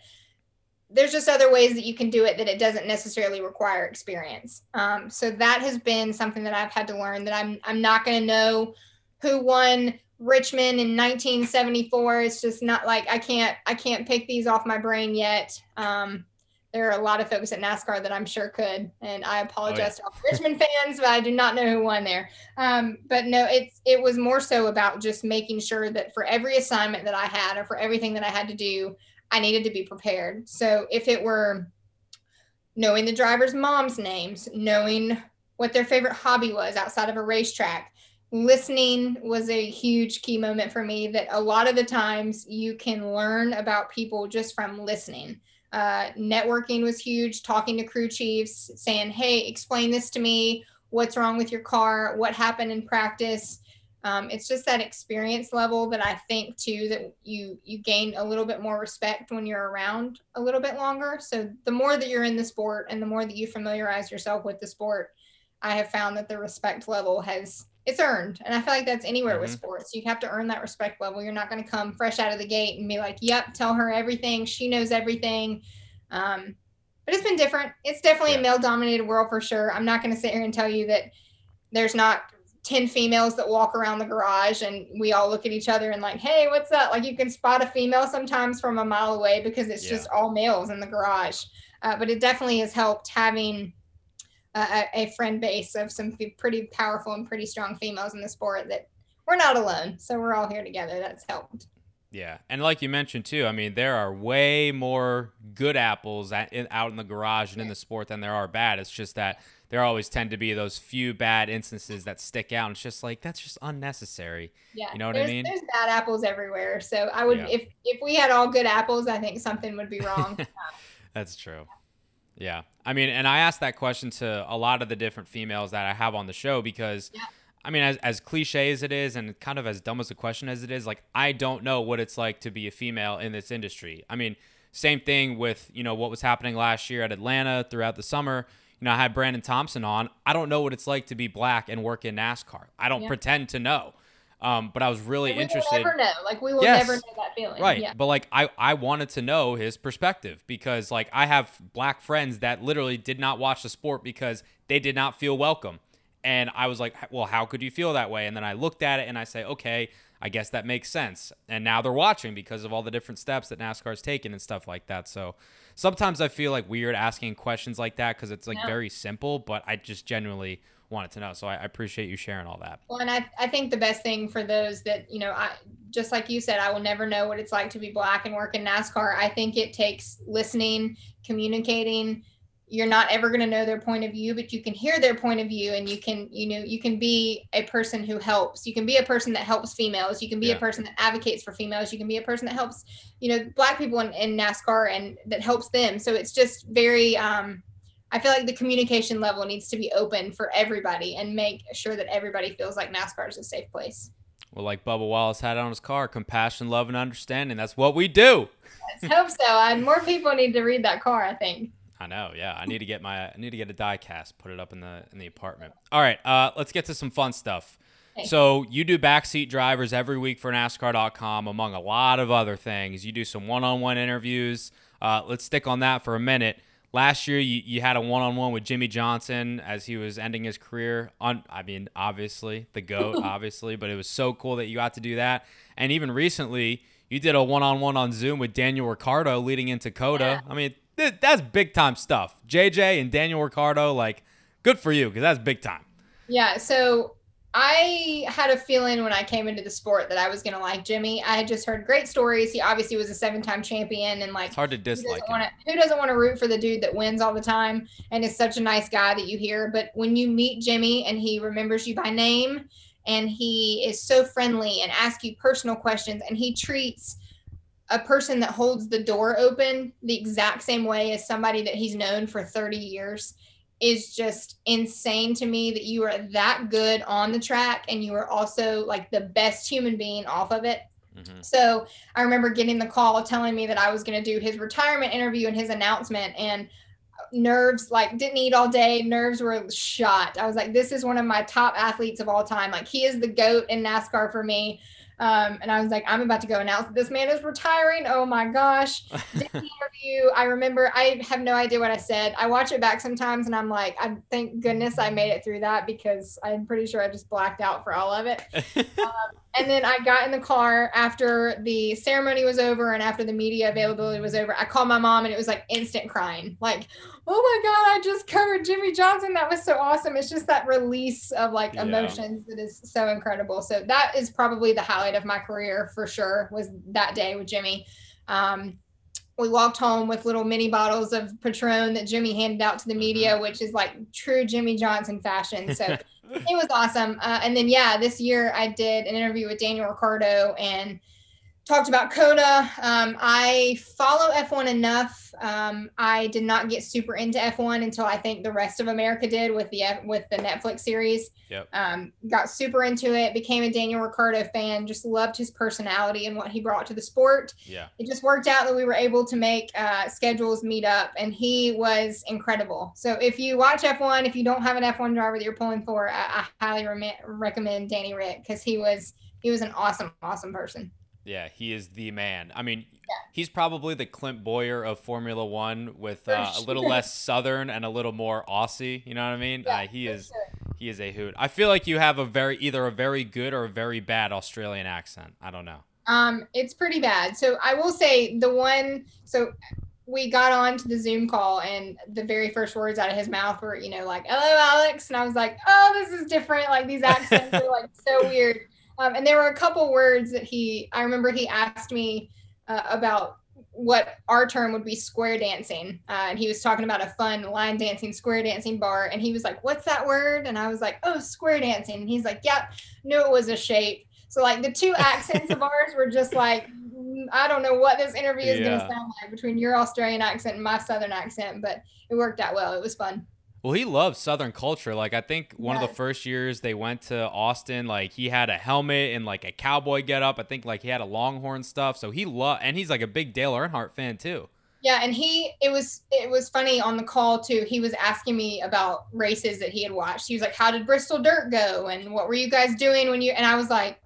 there's just other ways that you can do it that it doesn't necessarily require experience. Um, so that has been something that I've had to learn that I'm I'm not going to know who won Richmond in 1974. It's just not like I can't I can't pick these off my brain yet. Um, there are a lot of folks at NASCAR that I'm sure could, and I apologize to all the Richmond fans, but I do not know who won there. Um, but no, it's it was more so about just making sure that for every assignment that I had or for everything that I had to do, I needed to be prepared. So if it were knowing the driver's mom's names, knowing what their favorite hobby was outside of a racetrack, listening was a huge key moment for me that a lot of the times you can learn about people just from listening. Uh, networking was huge, talking to crew chiefs, saying, Hey, explain this to me. What's wrong with your car? What happened in practice? Um, it's just that experience level that I think too that you you gain a little bit more respect when you're around a little bit longer. So the more that you're in the sport and the more that you familiarize yourself with the sport, I have found that the respect level has it's earned. And I feel like that's anywhere with Mhm. sports. You have to earn that respect level. You're not going to come fresh out of the gate and be like, "Yep, tell her everything. She knows everything." Um, but it's been different. It's definitely Yeah. a male dominated world for sure. I'm not going to sit here and tell you that there's not 10 females that walk around the garage and we all look at each other and like, hey, what's up? Like you can spot a female sometimes from a mile away because it's Yeah. just all males in the garage. Uh, but it definitely has helped having a, a a friend base of some pretty powerful and pretty strong females in the sport that we're not alone. So we're all here together. That's helped. Yeah, and like you mentioned too, I mean, there are way more good apples at, in, out in the garage and in the sport than there are bad. It's just that there always tend to be those few bad instances that stick out. And it's just like that's just unnecessary. Yeah, you know what there's, I mean. There's bad apples everywhere. So I would, Yeah. if if we had all good apples, I think something would be wrong. (laughs) That's true. Yeah. I mean, and I asked that question to a lot of the different females that I have on the show because, Yeah. I mean, as, as cliche as it is and kind of as dumb as a question as it is, like, I don't know what it's like to be a female in this industry. I mean, same thing with, you know, what was happening last year at Atlanta throughout the summer. You know, I had Brandon Thompson on. I don't know what it's like to be black and work in NASCAR. I don't Yeah. pretend to know. Um, but I was really we interested. will never know. Like we will Yes. never know that feeling. Right. Yeah. But like I I wanted to know his perspective because like I have black friends that literally did not watch the sport because they did not feel welcome. And I was like, well, how could you feel that way? And then I looked at it and I say, okay, I guess that makes sense. And now they're watching because of all the different steps that NASCAR's taken and stuff like that. So sometimes I feel like weird asking questions like that because it's like Yeah. very simple, but I just genuinely wanted to know. So I, I appreciate you sharing all that. Well, and I, I think the best thing for those that, you know, I just like you said, I will never know what it's like to be black and work in NASCAR. I think it takes listening, communicating. You're not ever going to know their point of view, but you can hear their point of view and you can, you know, you can be a person who helps. You can be a person that helps females. You can be Yeah. a person that advocates for females. You can be a person that helps, you know, black people in, in NASCAR and that helps them. So it's just very, um, I feel like the communication level needs to be open for everybody and make sure that everybody feels like NASCAR is a safe place. Well, like Bubba Wallace had on his car, compassion, love, and understanding. That's what we do. Let's hope so. And more people need to read that car, I think. I know, yeah. I need to get my I need to get a die cast, put it up in the in the apartment. All right, uh, let's get to some fun stuff. Okay. So you do backseat drivers every week for NASCAR.com, among a lot of other things. You do some one-on-one interviews. Uh, let's stick on that for a minute. Last year, you, you had a one-on-one with Jimmie Johnson as he was ending his career. On, I mean, obviously the goat, (laughs) obviously, but it was so cool that you got to do that. And even recently, you did a one-on-one on Zoom with Daniel Ricciardo leading into COTA. I mean, that's big time stuff. JJ and Daniel Ricciardo, like, good for you because that's big time. Yeah. So I had a feeling when I came into the sport that I was going to like Jimmie. I had just heard great stories. He obviously was a seven time champion and like It's hard to dislike doesn't him. want to who doesn't want to root for the dude that wins all the time and is such a nice guy that you hear but when you meet jimmie and he remembers you by name and he is so friendly and asks you personal questions and he treats a person that holds the door open the exact same way as somebody that he's known for 30 years is just insane to me that you are that good on the track and you are also like the best human being off of it Mhm. so I remember getting the call telling me that I was going to do his retirement interview and his announcement, and nerves like didn't eat all day. Nerves were shot. I was like, this is one of my top athletes of all time. Like he is the goat in NASCAR for me. Um, and I was like, I'm about to go announce this man is retiring. Oh my gosh. (laughs) Interview. I remember I have no idea what I said. I watch it back sometimes and I'm like, I thank goodness I made it through that because I'm pretty sure I just blacked out for all of it. (laughs) And then I got in the car after the ceremony was over and after the media availability was over. I called my mom and it was like instant crying. Like, oh my God, I just covered Jimmie Johnson. That was so awesome. It's just that release of like Yeah. emotions that is so incredible. So that is probably the highlight of my career for sure, was that day with Jimmie. Um, we walked home with little mini bottles of Patron that Jimmie handed out to the media, which is like true Jimmie Johnson fashion. So (laughs) it was awesome. Uh, and then, yeah, this year I did an interview with Daniel Ricciardo and talked about COTA. Um, I follow F1 enough. Um, I did not get super into F1 until I think the rest of America did with the with the Netflix series. Yep. Um, got super into it. Became a Daniel Ricciardo fan. Just loved his personality and what he brought to the sport yeah. it just worked out that we were able to make uh, schedules meet up and he was incredible so if you watch f1 if you don't have an f1 driver that you're pulling for i, I highly rem- recommend danny rick because he was he was an awesome awesome person Yeah, he is the man. I mean, he's probably the Clint Bowyer of Formula One with uh, a little less Southern and a little more Aussie. You know what I mean? Yeah, uh, he is sure. he is a hoot. I feel like you have a very either a very good or a very bad Australian accent. I don't know. Um, it's pretty bad. So I will say the one. So we got on to the Zoom call, and the very first words out of his mouth were, you know, like "Hello, Alex," and I was like, "Oh, this is different. Like these accents (laughs) are like so weird." Um, and there were a couple words that he, I remember he asked me uh, about what our term would be square dancing. Uh, and he was talking about a fun line dancing, square dancing bar. And he was like, What's that word? And I was like, Oh, square dancing. And he's like, Yep, knew it was a shape. So, like, the two accents of (laughs) ours were just like, mm, I don't know what this interview is going to sound like between your Australian accent and my Southern accent, but it worked out well. It was fun. Well, he loves Southern culture. Like I think one of the first years they went to Austin, like he had a helmet and like a cowboy getup. I think like he had a Longhorn stuff. So he loved, and he's like a big Dale Earnhardt fan too. Yeah, and he it was it was funny on the call too. He was asking me about races that he had watched. He was like, "How did Bristol Dirt go? And what were you guys doing when you?" And I was like,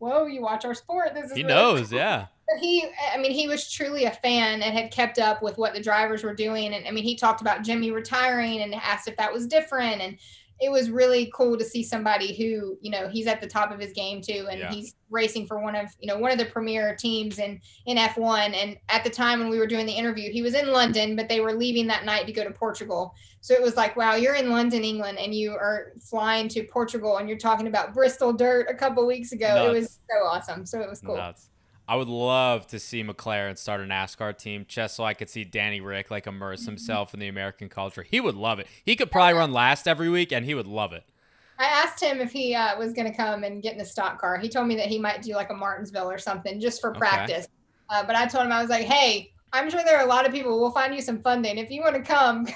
"Whoa, you watch our sport? This is He really knows, cool." yeah. He, I mean, he was truly a fan and had kept up with what the drivers were doing. And I mean, he talked about Jimmie retiring and asked if that was different. And it was really cool to see somebody who, you know, he's at the top of his game too, and Yeah. he's racing for one of, you know, one of the premier teams in in F1. And at the time when we were doing the interview, he was in London, but they were leaving that night to go to Portugal. So it was like, wow, you're in London, England, and you are flying to Portugal, and you're talking about Bristol Dirt a couple weeks ago. It was so awesome. So it was cool. Nuts. I would love to see McLaren start a NASCAR team just so I could see Danny Rick like immerse Mm-hmm. himself in the American culture. He would love it. He could probably run last every week and he would love it. I asked him if he uh, was going to come and get in a stock car. He told me that he might do like a Martinsville or something just for Okay. practice. Uh, but I told him I was like, "Hey, I'm sure there are a lot of people. We'll find you some funding if you want to come.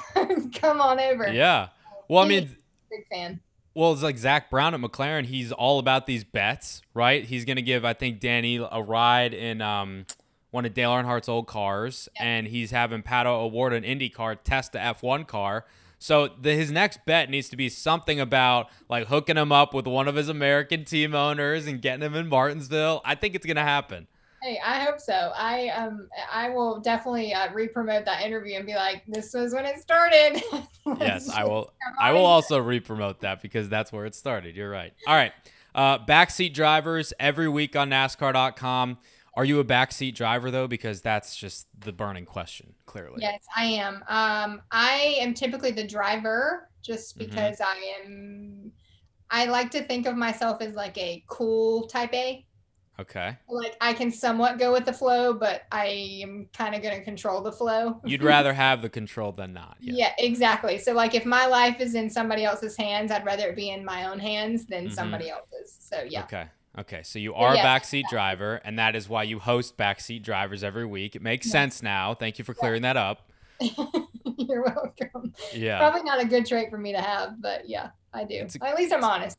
(laughs) come on over." Yeah. Well, I mean, big fan. Well, it's like Zak Brown at McLaren. He's all about these bets, right? He's going to give, I think, Danny a ride in um, one of Dale Earnhardt's old cars, and he's having Pato O'Ward an Indy car test the F1 car. So the, his next bet needs to be something about like hooking him up with one of his American team owners and getting him in Martinsville. I think it's going to happen. Hey, I hope so. I um I will definitely uh, re-promote that interview and be like, "This was when it started." (laughs) Yes, I will. I will also re-promote that because that's where it started. You're right. All right. Uh, backseat drivers every week on NASCAR.com. Are you a backseat driver though? Because that's just the burning question. Clearly. Yes, I am. Um, I am typically the driver just Mhm. because I am. I like to think of myself as like a cool type A. Okay. Like I can somewhat go with the flow, but I am kind of going to control the flow. You'd (laughs) rather have the control than not. Yeah. Yeah, exactly. So like if my life is in somebody else's hands, I'd rather it be in my own hands than Mhm. somebody else's. So yeah. Okay. Okay. So you are a backseat driver, and that is why you host backseat drivers every week. It makes sense now. Thank you for clearing that up. (laughs) You're welcome. Yeah. Probably not a good trait for me to have, but yeah, I do. A- At least I'm honest.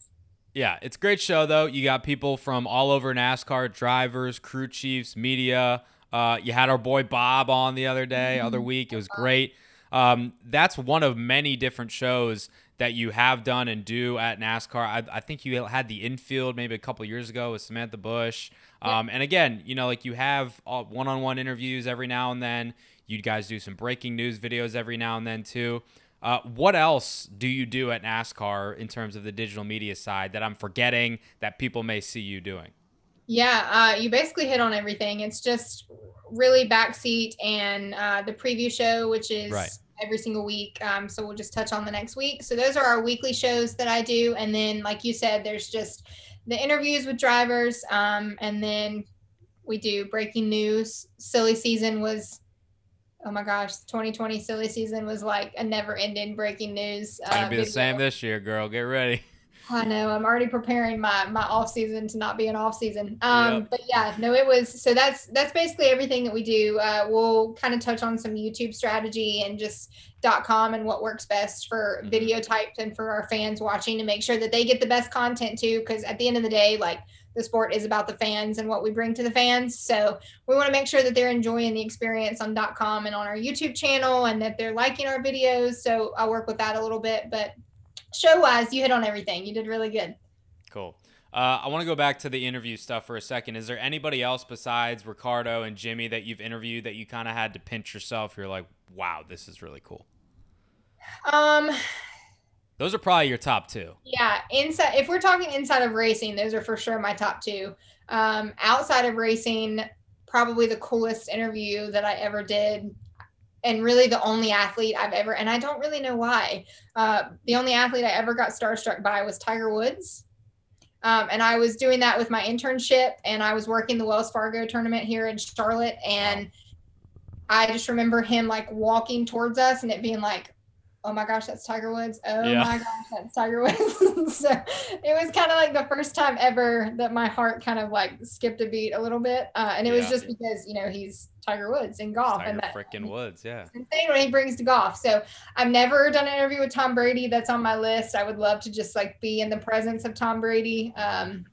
Yeah, it's a great show though. You got people from all over NASCAR, drivers, crew chiefs, media. Uh, you had our boy Bob on the other day, other week. It was great. Um, that's one of many different shows that you have done and do at NASCAR. I, I think you had the infield maybe a couple years ago with Samantha Busch. Um, And again, you know, like you have uh, one-on-one interviews every now and then. You guys do some breaking news videos every now and then too. Uh, what else do you do at NASCAR in terms of the digital media side that I'm forgetting that people may see you doing? Yeah, uh, you basically hit on everything. It's just really backseat and uh, the preview show, which is Right. every single week. Um, so we'll just touch on the next week. So those are our weekly shows that I do. And then, like you said, there's just the interviews with drivers. Um, and then we do breaking news. Silly season was, oh my gosh, 2020 silly season was like a never ending breaking news. It's gonna uh, be the same this year, girl. Get ready. (laughs) I know. I'm already preparing my my off season to not be an off season. Um, Yep. but yeah, no, it was so that's that's basically everything that we do. Uh, we'll kind of touch on some YouTube strategy and just dot com and what works best for Mhm. video types and for our fans watching to make sure that they get the best content too. Because at the end of the day, like the sport is about the fans and what we bring to the fans. So we want to make sure that they're enjoying the experience on dot com and on our YouTube channel and that they're liking our videos. So I'll work with that a little bit, but show wise, you hit on everything. You did really good. Cool. Uh, I want to go back to the interview stuff for a second. Is there anybody else besides Ricciardo and Jimmie that you've interviewed that you kind of had to pinch yourself? You're like, wow, this is really cool. Um, Those are probably your top two. yeah, inside. If we're talking inside of racing, those are for sure my top two. Um, outside of racing, probably the coolest interview that I ever did, and really the only athlete I've ever. And I don't really know why. Uh, the only athlete I ever got starstruck by was Tiger Woods. Um, and I was doing that with my internship, and I was working the Wells Fargo tournament here in Charlotte, and I just remember him like walking towards us, and it being like, "Oh my gosh, that's Tiger Woods! Oh Yeah. my gosh, that's Tiger Woods!" (laughs) so it was kind of like the first time ever that my heart kind of like skipped a beat a little bit, uh, and it was just because you know he's Tiger Woods in golf, Tiger and that freaking Woods, yeah. insane what he brings to golf. So I've never done an interview with Tom Brady. That's on my list. I would love to just like be in the presence of Tom Brady. Um,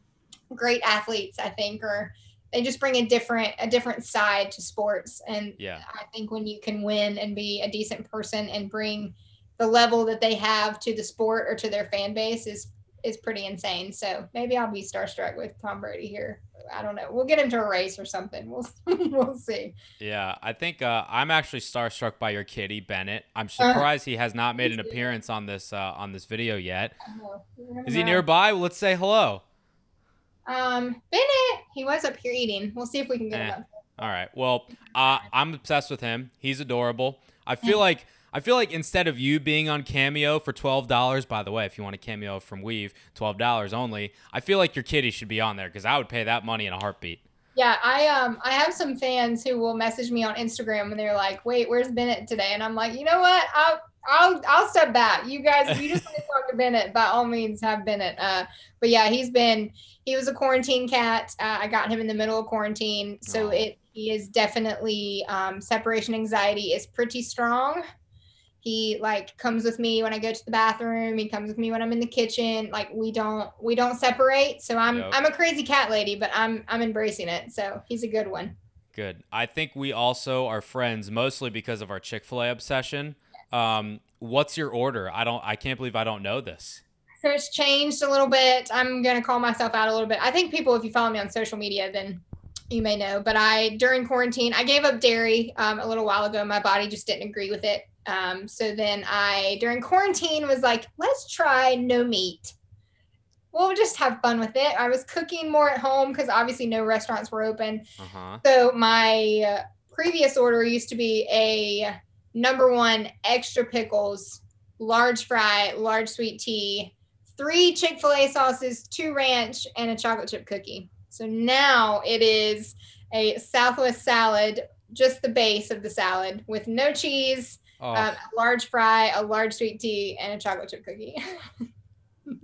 great athletes, I think, or they just bring a different a different side to sports. And Yeah. I think when you can win and be a decent person and bring the level that they have to the sport or to their fan base is is pretty insane. So maybe I'll be starstruck with Tom Brady here. I don't know. We'll get him to a race or something. We'll (laughs) we'll see. Yeah, I think uh, I'm actually starstruck by your kitty Bennett. I'm Uh, surprised he has not made an appearance on this uh, on this video yet. I don't know. You never Is he nearby? Let's say hello. Um, Bennett, he was up here eating. We'll see if we can get Eh. him up. All right. Well, uh, I'm obsessed with him. He's adorable. I feel like I feel like instead of you being on Cameo for twelve dollars, by the way, if you want a cameo from Weave, twelve dollars only. I feel like your kitty should be on there because I would pay that money in a heartbeat. Yeah, I um I have some fans who will message me on Instagram and they're like, "Wait, where's Bennett today?" And I'm like, "You know what? I'll I'll I'll step back. You guys, if you just want to talk to Bennett, by all means, have Bennett." Uh, but yeah, he's been he was a quarantine cat. Uh, I got him in the middle of quarantine, so Aw. it he is definitely um, separation anxiety is pretty strong. He like comes with me when I go to the bathroom. He comes with me when I'm in the kitchen. Like we don't we don't separate. So I'm Yep. I'm a crazy cat lady, but I'm I'm embracing it. So he's a good one. Good. I think we also are friends mostly because of our Chick Fil A obsession. Um, what's your order? I don't. I can't believe I don't know this. So it's changed a little bit. I'm gonna call myself out a little bit. I think people, if you follow me on social media, then you may know. But I during quarantine, I gave up dairy um, a little while ago. My body just didn't agree with it. Um, so then I during quarantine was like, let's try no meat. We'll just have fun with it. I was cooking more at home because obviously no restaurants were open. Uh huh. So my uh, previous order used to be a number one extra pickles, large fry, large sweet tea, three Chick fil A sauces, two ranch, and a chocolate chip cookie. So now it is a Southwest salad, just the base of the salad with no cheese, Oh, um, a large fry, a large sweet tea, and a chocolate chip cookie.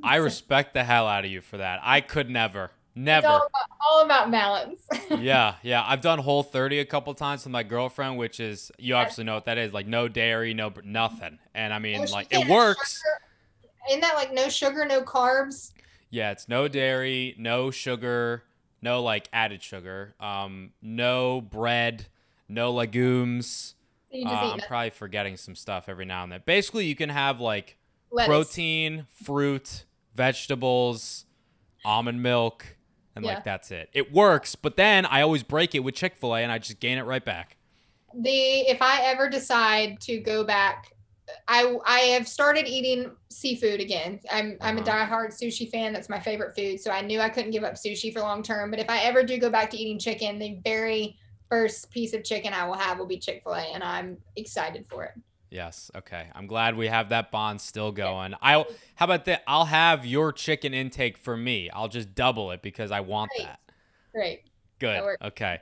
I (laughs) respect the hell out of you for that. I could never, never. all about, all about balance. (laughs) yeah, yeah. I've done Whole 30 a couple times with my girlfriend, which is you obviously know what that is, like no dairy, no nothing. And I mean, No like it works. sugar. Isn't that like no sugar, no carbs? Yeah, it's no dairy, no sugar, no like added sugar, um, no bread, no legumes. Uh, I'm nothing. probably forgetting some stuff every now and then. Basically, you can have like Lettuce. protein, fruit, vegetables, almond milk, and Yeah. like that's it. It works, but then I always break it with Chick Fil A, and I just gain it right back. the if I ever decide to go back, I I have started eating seafood again. I'm I'm a Uh-huh. diehard sushi fan. That's my favorite food. So I knew I couldn't give up sushi for long term. But if I ever do go back to eating chicken, the very first piece of chicken I will have will be Chick Fil A, and I'm excited for it. Yes. Okay. I'm glad we have that bond still going. I how about that? I'll have your chicken intake for me. I'll just double it because I want Great. that. Great. Good. Okay.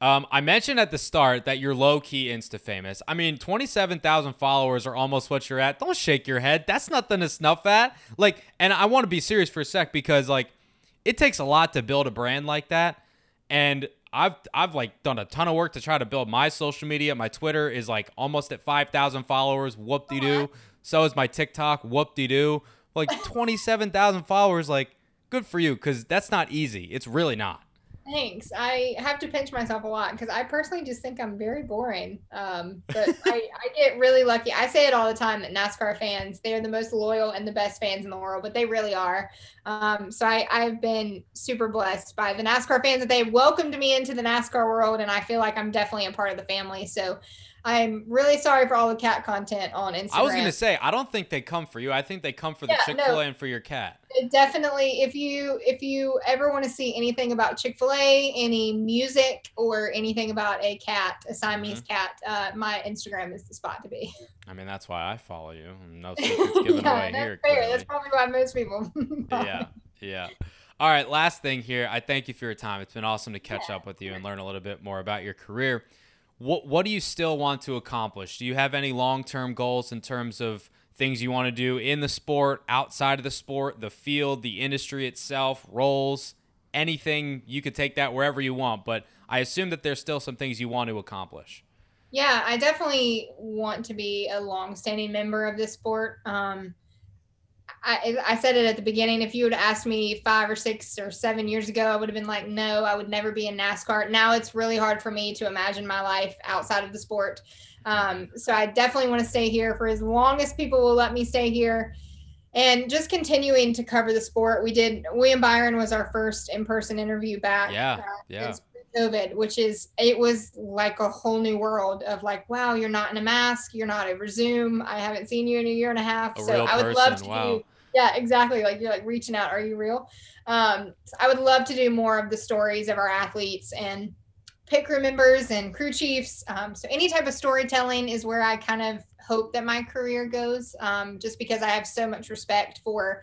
Um, I mentioned at the start that you're low key Insta famous. I mean, 27,000 followers are almost what you're at. Don't shake your head. That's nothing to snuff at. Like, and I want to be serious for a sec because, like, it takes a lot to build a brand like that. And I've, I've like done a ton of work to try to build my social media. My Twitter is like almost at 5,000 followers. Whoop de doo. So is my TikTok. Whoop de doo. Like 27,000 followers. Like, good for you because that's not easy. It's really not. Thanks. I have to pinch myself a lot because I personally just think I'm very boring. Um, but (laughs) I, I get really lucky. I say it all the time that NASCAR fans, they're the most loyal and the best fans in the world, but they really are. Um, so I, I've been super blessed by the NASCAR fans that they welcomed me into the NASCAR world. And I feel like I'm definitely a part of the family. So I'm really sorry for all the cat content on Instagram. I was gonna say I don't think they come for you. I think they come for the Yeah, Chick Fil A and for your cat. Definitely if you if you ever want to see anything about chick-fil-a any music or anything about a cat a siamese Mm-hmm. cat uh, my instagram is the spot to be I mean that's why I follow you. No (laughs) secrets given yeah, away that's here. fair. clearly. that's probably why most people (laughs) yeah, yeah. All right, last thing here. I thank you for your time. It's been awesome to catch up with you and learn a little bit more about your career. What what do you still want to accomplish? Do you have any long-term goals in terms of things you want to do in the sport, outside of the sport, the field, the industry itself, roles, anything? You could take that wherever you want, but I assume that there's still some things you want to accomplish. Yeah, I definitely want to be a long-standing member of this sport. Um, I, I said it at the beginning. If you would asked me five or six or seven years ago, I would have been like, no, I would never be in NASCAR. Now it's really hard for me to imagine my life outside of the sport. Um, so I definitely want to stay here for as long as people will let me stay here and just continuing to cover the sport. We did, William Byron was our first in person interview back. Yeah. Uh, yeah. COVID, which is it was like a whole new world of like, wow, you're not in a mask, you're not over Zoom. I haven't seen you in a year and a half. A so I would person. love to wow. do yeah, exactly. Like you're like reaching out. Are you real? Um, so I would love to do more of the stories of our athletes and pit crew members and crew chiefs. Um, so any type of storytelling is where I kind of hope that my career goes. Um, just because I have so much respect for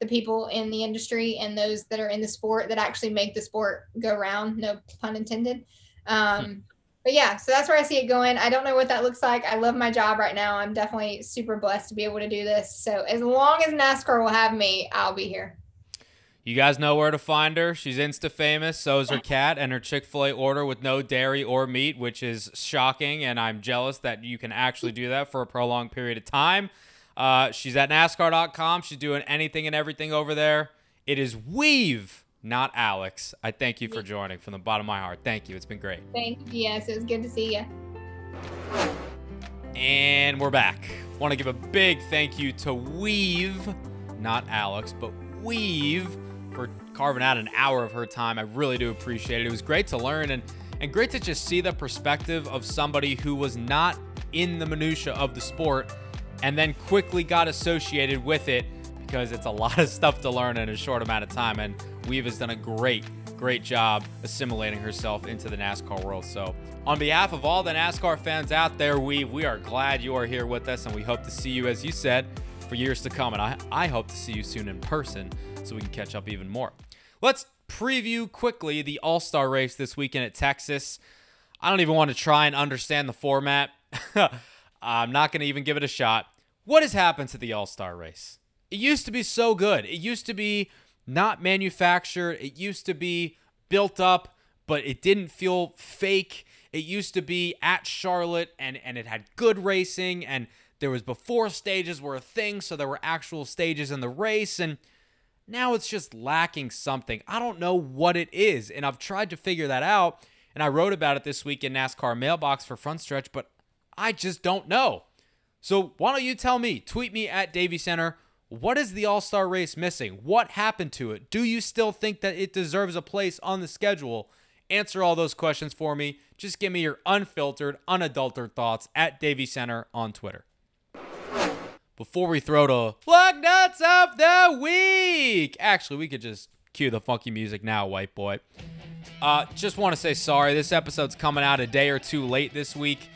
the people in the industry and those that are in the sport that actually make the sport go round. No pun intended. Um, but yeah, so that's where I see it going. I don't know what that looks like. I love my job right now. I'm definitely super blessed to be able to do this. So as long as NASCAR will have me, I'll be here. You guys know where to find her. She's Insta famous. So is her cat and her Chick fil A order with no dairy or meat, which is shocking. And I'm jealous that you can actually do that for a prolonged period of time. Uh, she's at NASCAR.com. She's doing anything and everything over there. It is Weave not Alex. I thank you for joining from the bottom of my heart. Thank you. It's been great. Thank you. Yes, it was good to see you. And we're back. Want to give a big thank you to Weave, not Alex, but Weave for carving out an hour of her time. I really do appreciate it. It was great to learn and and great to just see the perspective of somebody who was not in the minutia of the sport and then quickly got associated with it because it's a lot of stuff to learn in a short amount of time and Weave has done a great, great job assimilating herself into the NASCAR world. So, on behalf of all the NASCAR fans out there, Weave, we are glad you are here with us, and we hope to see you, as you said, for years to come. And I, I hope to see you soon in person so we can catch up even more. Let's preview quickly the All Star race this weekend at Texas. I don't even want to try and understand the format. (laughs) I'm not going to even give it a shot. What has happened to the All Star race? It used to be so good. It used to be not manufactured. It used to be built up, but it didn't feel fake. It used to be at Charlotte and, and it had good racing and there was before stages were a thing, so there were actual stages in the race and now it's just lacking something. I don't know what it is, and I've tried to figure that out. And I wrote about it this week in NASCAR Mailbox for Front Stretch, but I just don't know. So why don't you tell me? Tweet me at Davey Segal what is the All Star race missing? What happened to it? Do you still think that it deserves a place on the schedule? Answer all those questions for me. Just give me your unfiltered, unadulterated thoughts at Davey Segal on Twitter. Before we throw to Lug Nuts of the Week, actually, we could just cue the funky music now, white boy. Uh, just want to say sorry. This episode's coming out a day or two late this week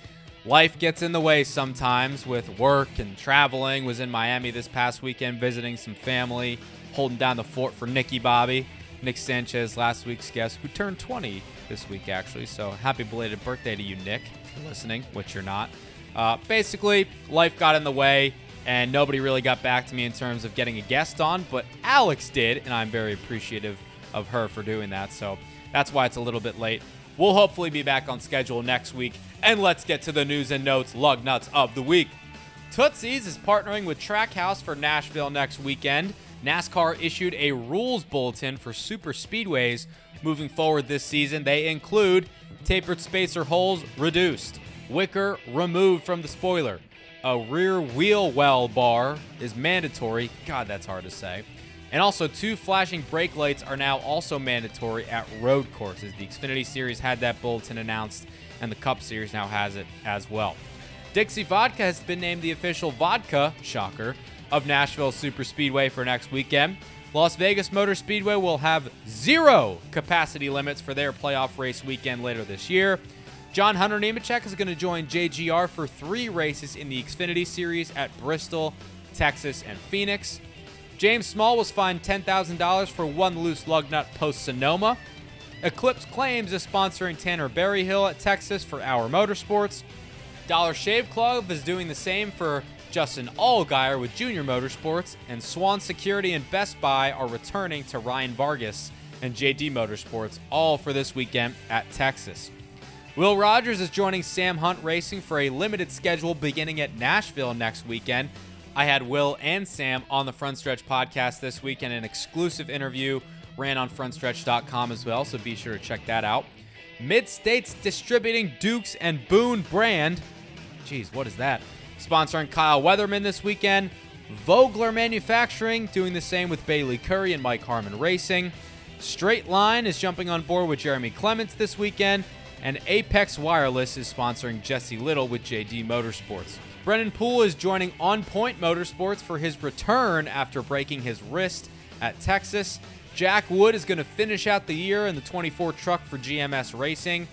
life gets in the way sometimes with work and traveling. Was in Miami this past weekend visiting some family, holding down the fort for Nicky Bobby. Nick Sanchez, last week's guest, who turned 20 this week, actually. So happy belated birthday to you, Nick, you're listening, which you're not. Uh, basically, life got in the way, and nobody really got back to me in terms of getting a guest on, but Alex did, and I'm very appreciative of her for doing that. So that's why it's a little bit late. We'll hopefully be back on schedule next week. And let's get to the news and notes lug nuts of the week. Tootsie's is partnering with Trackhouse for Nashville next weekend. NASCAR issued a rules bulletin for super speedways moving forward this season. They include tapered spacer holes reduced, wicker removed from the spoiler, a rear wheel well bar is mandatory. God, that's hard to say. And also, two flashing brake lights are now also mandatory at road courses. The Xfinity Series had that bulletin announced, and the Cup Series now has it as well. Dixie Vodka has been named the official vodka, shocker, of Nashville Super Speedway for next weekend. Las Vegas Motor Speedway will have zero capacity limits for their playoff race weekend later this year. John Hunter Nemechek is going to join JGR for three races in the Xfinity Series at Bristol, Texas, and Phoenix. James Small was fined $10,000 for one loose lug nut post Sonoma. Eclipse Claims is sponsoring Tanner Berryhill at Texas for Our Motorsports. Dollar Shave Club is doing the same for Justin Allgaier with Junior Motorsports, and Swan Security and Best Buy are returning to Ryan Vargas and JD Motorsports, all for this weekend at Texas. Will Rodgers is joining Sam Hunt Racing for a limited schedule beginning at Nashville next weekend. I had Will and Sam on the Front Stretch podcast this week and an exclusive interview ran on frontstretch.com as well, so be sure to check that out. Mid States distributing Dukes and Boone brand. Jeez, what is that? Sponsoring Kyle Weatherman this weekend. Vogler Manufacturing doing the same with Bayley Currey and Mike Harmon Racing. Straight Line is jumping on board with Jeremy Clements this weekend. And Apex Wireless is sponsoring Jesse Little with JD Motorsports. Brennan Poole is joining On Point Motorsports for his return after breaking his wrist at Texas. Jack Wood is going to finish out the year in the 24 truck for GMS Racing.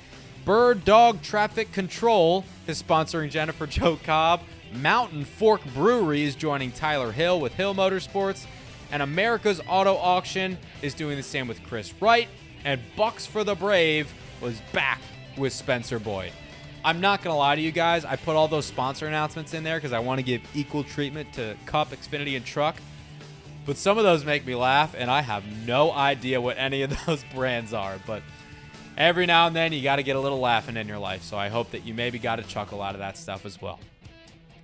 Bird Dog Traffic Control is sponsoring Jennifer (laughs) Jo Cobb. Mountain Fork Brewery is joining Tyler Hill with Hill Motorsports. And America's Auto Auction is doing the same with Chris Wright. And Bucks for the Brave was back with Spencer Boyd. I'm not to lie to you guys. I put all those sponsor announcements in there because I want to give equal treatment to Cup, Xfinity, and Truck. But some of those make me laugh, and I have no idea what any of (laughs) those brands are. But every now and then, you got to get a little laughing in your life. So I hope that you maybe got a chuckle out of that stuff as well.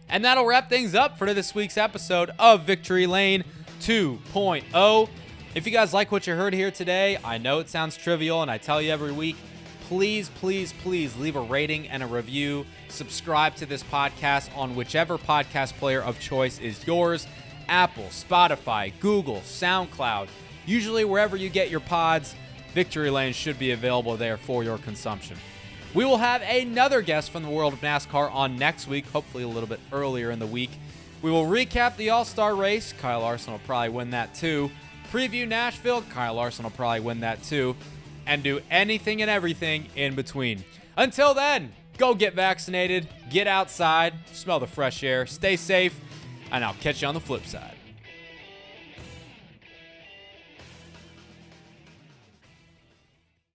And that'll wrap things up for this week's episode of Victory Lane 2.0. If you guys like what you heard here today, I know it sounds trivial, and I tell you every week please, please, please leave a rating and a review. Subscribe to this podcast on whichever podcast player of choice is yours Apple, Spotify, Google, SoundCloud. Usually, wherever you get your pods, Victory Lane should be available there for your consumption. We will have another guest from the world of NASCAR on next week, hopefully a little bit earlier in the week. We will recap the All Star race. Kyle Larson will probably win that too. Preview Nashville. Kyle Larson will probably win that too and do anything and everything in between. Until then, go get vaccinated, get outside, smell the fresh air, stay safe, and I'll catch you on the flip side.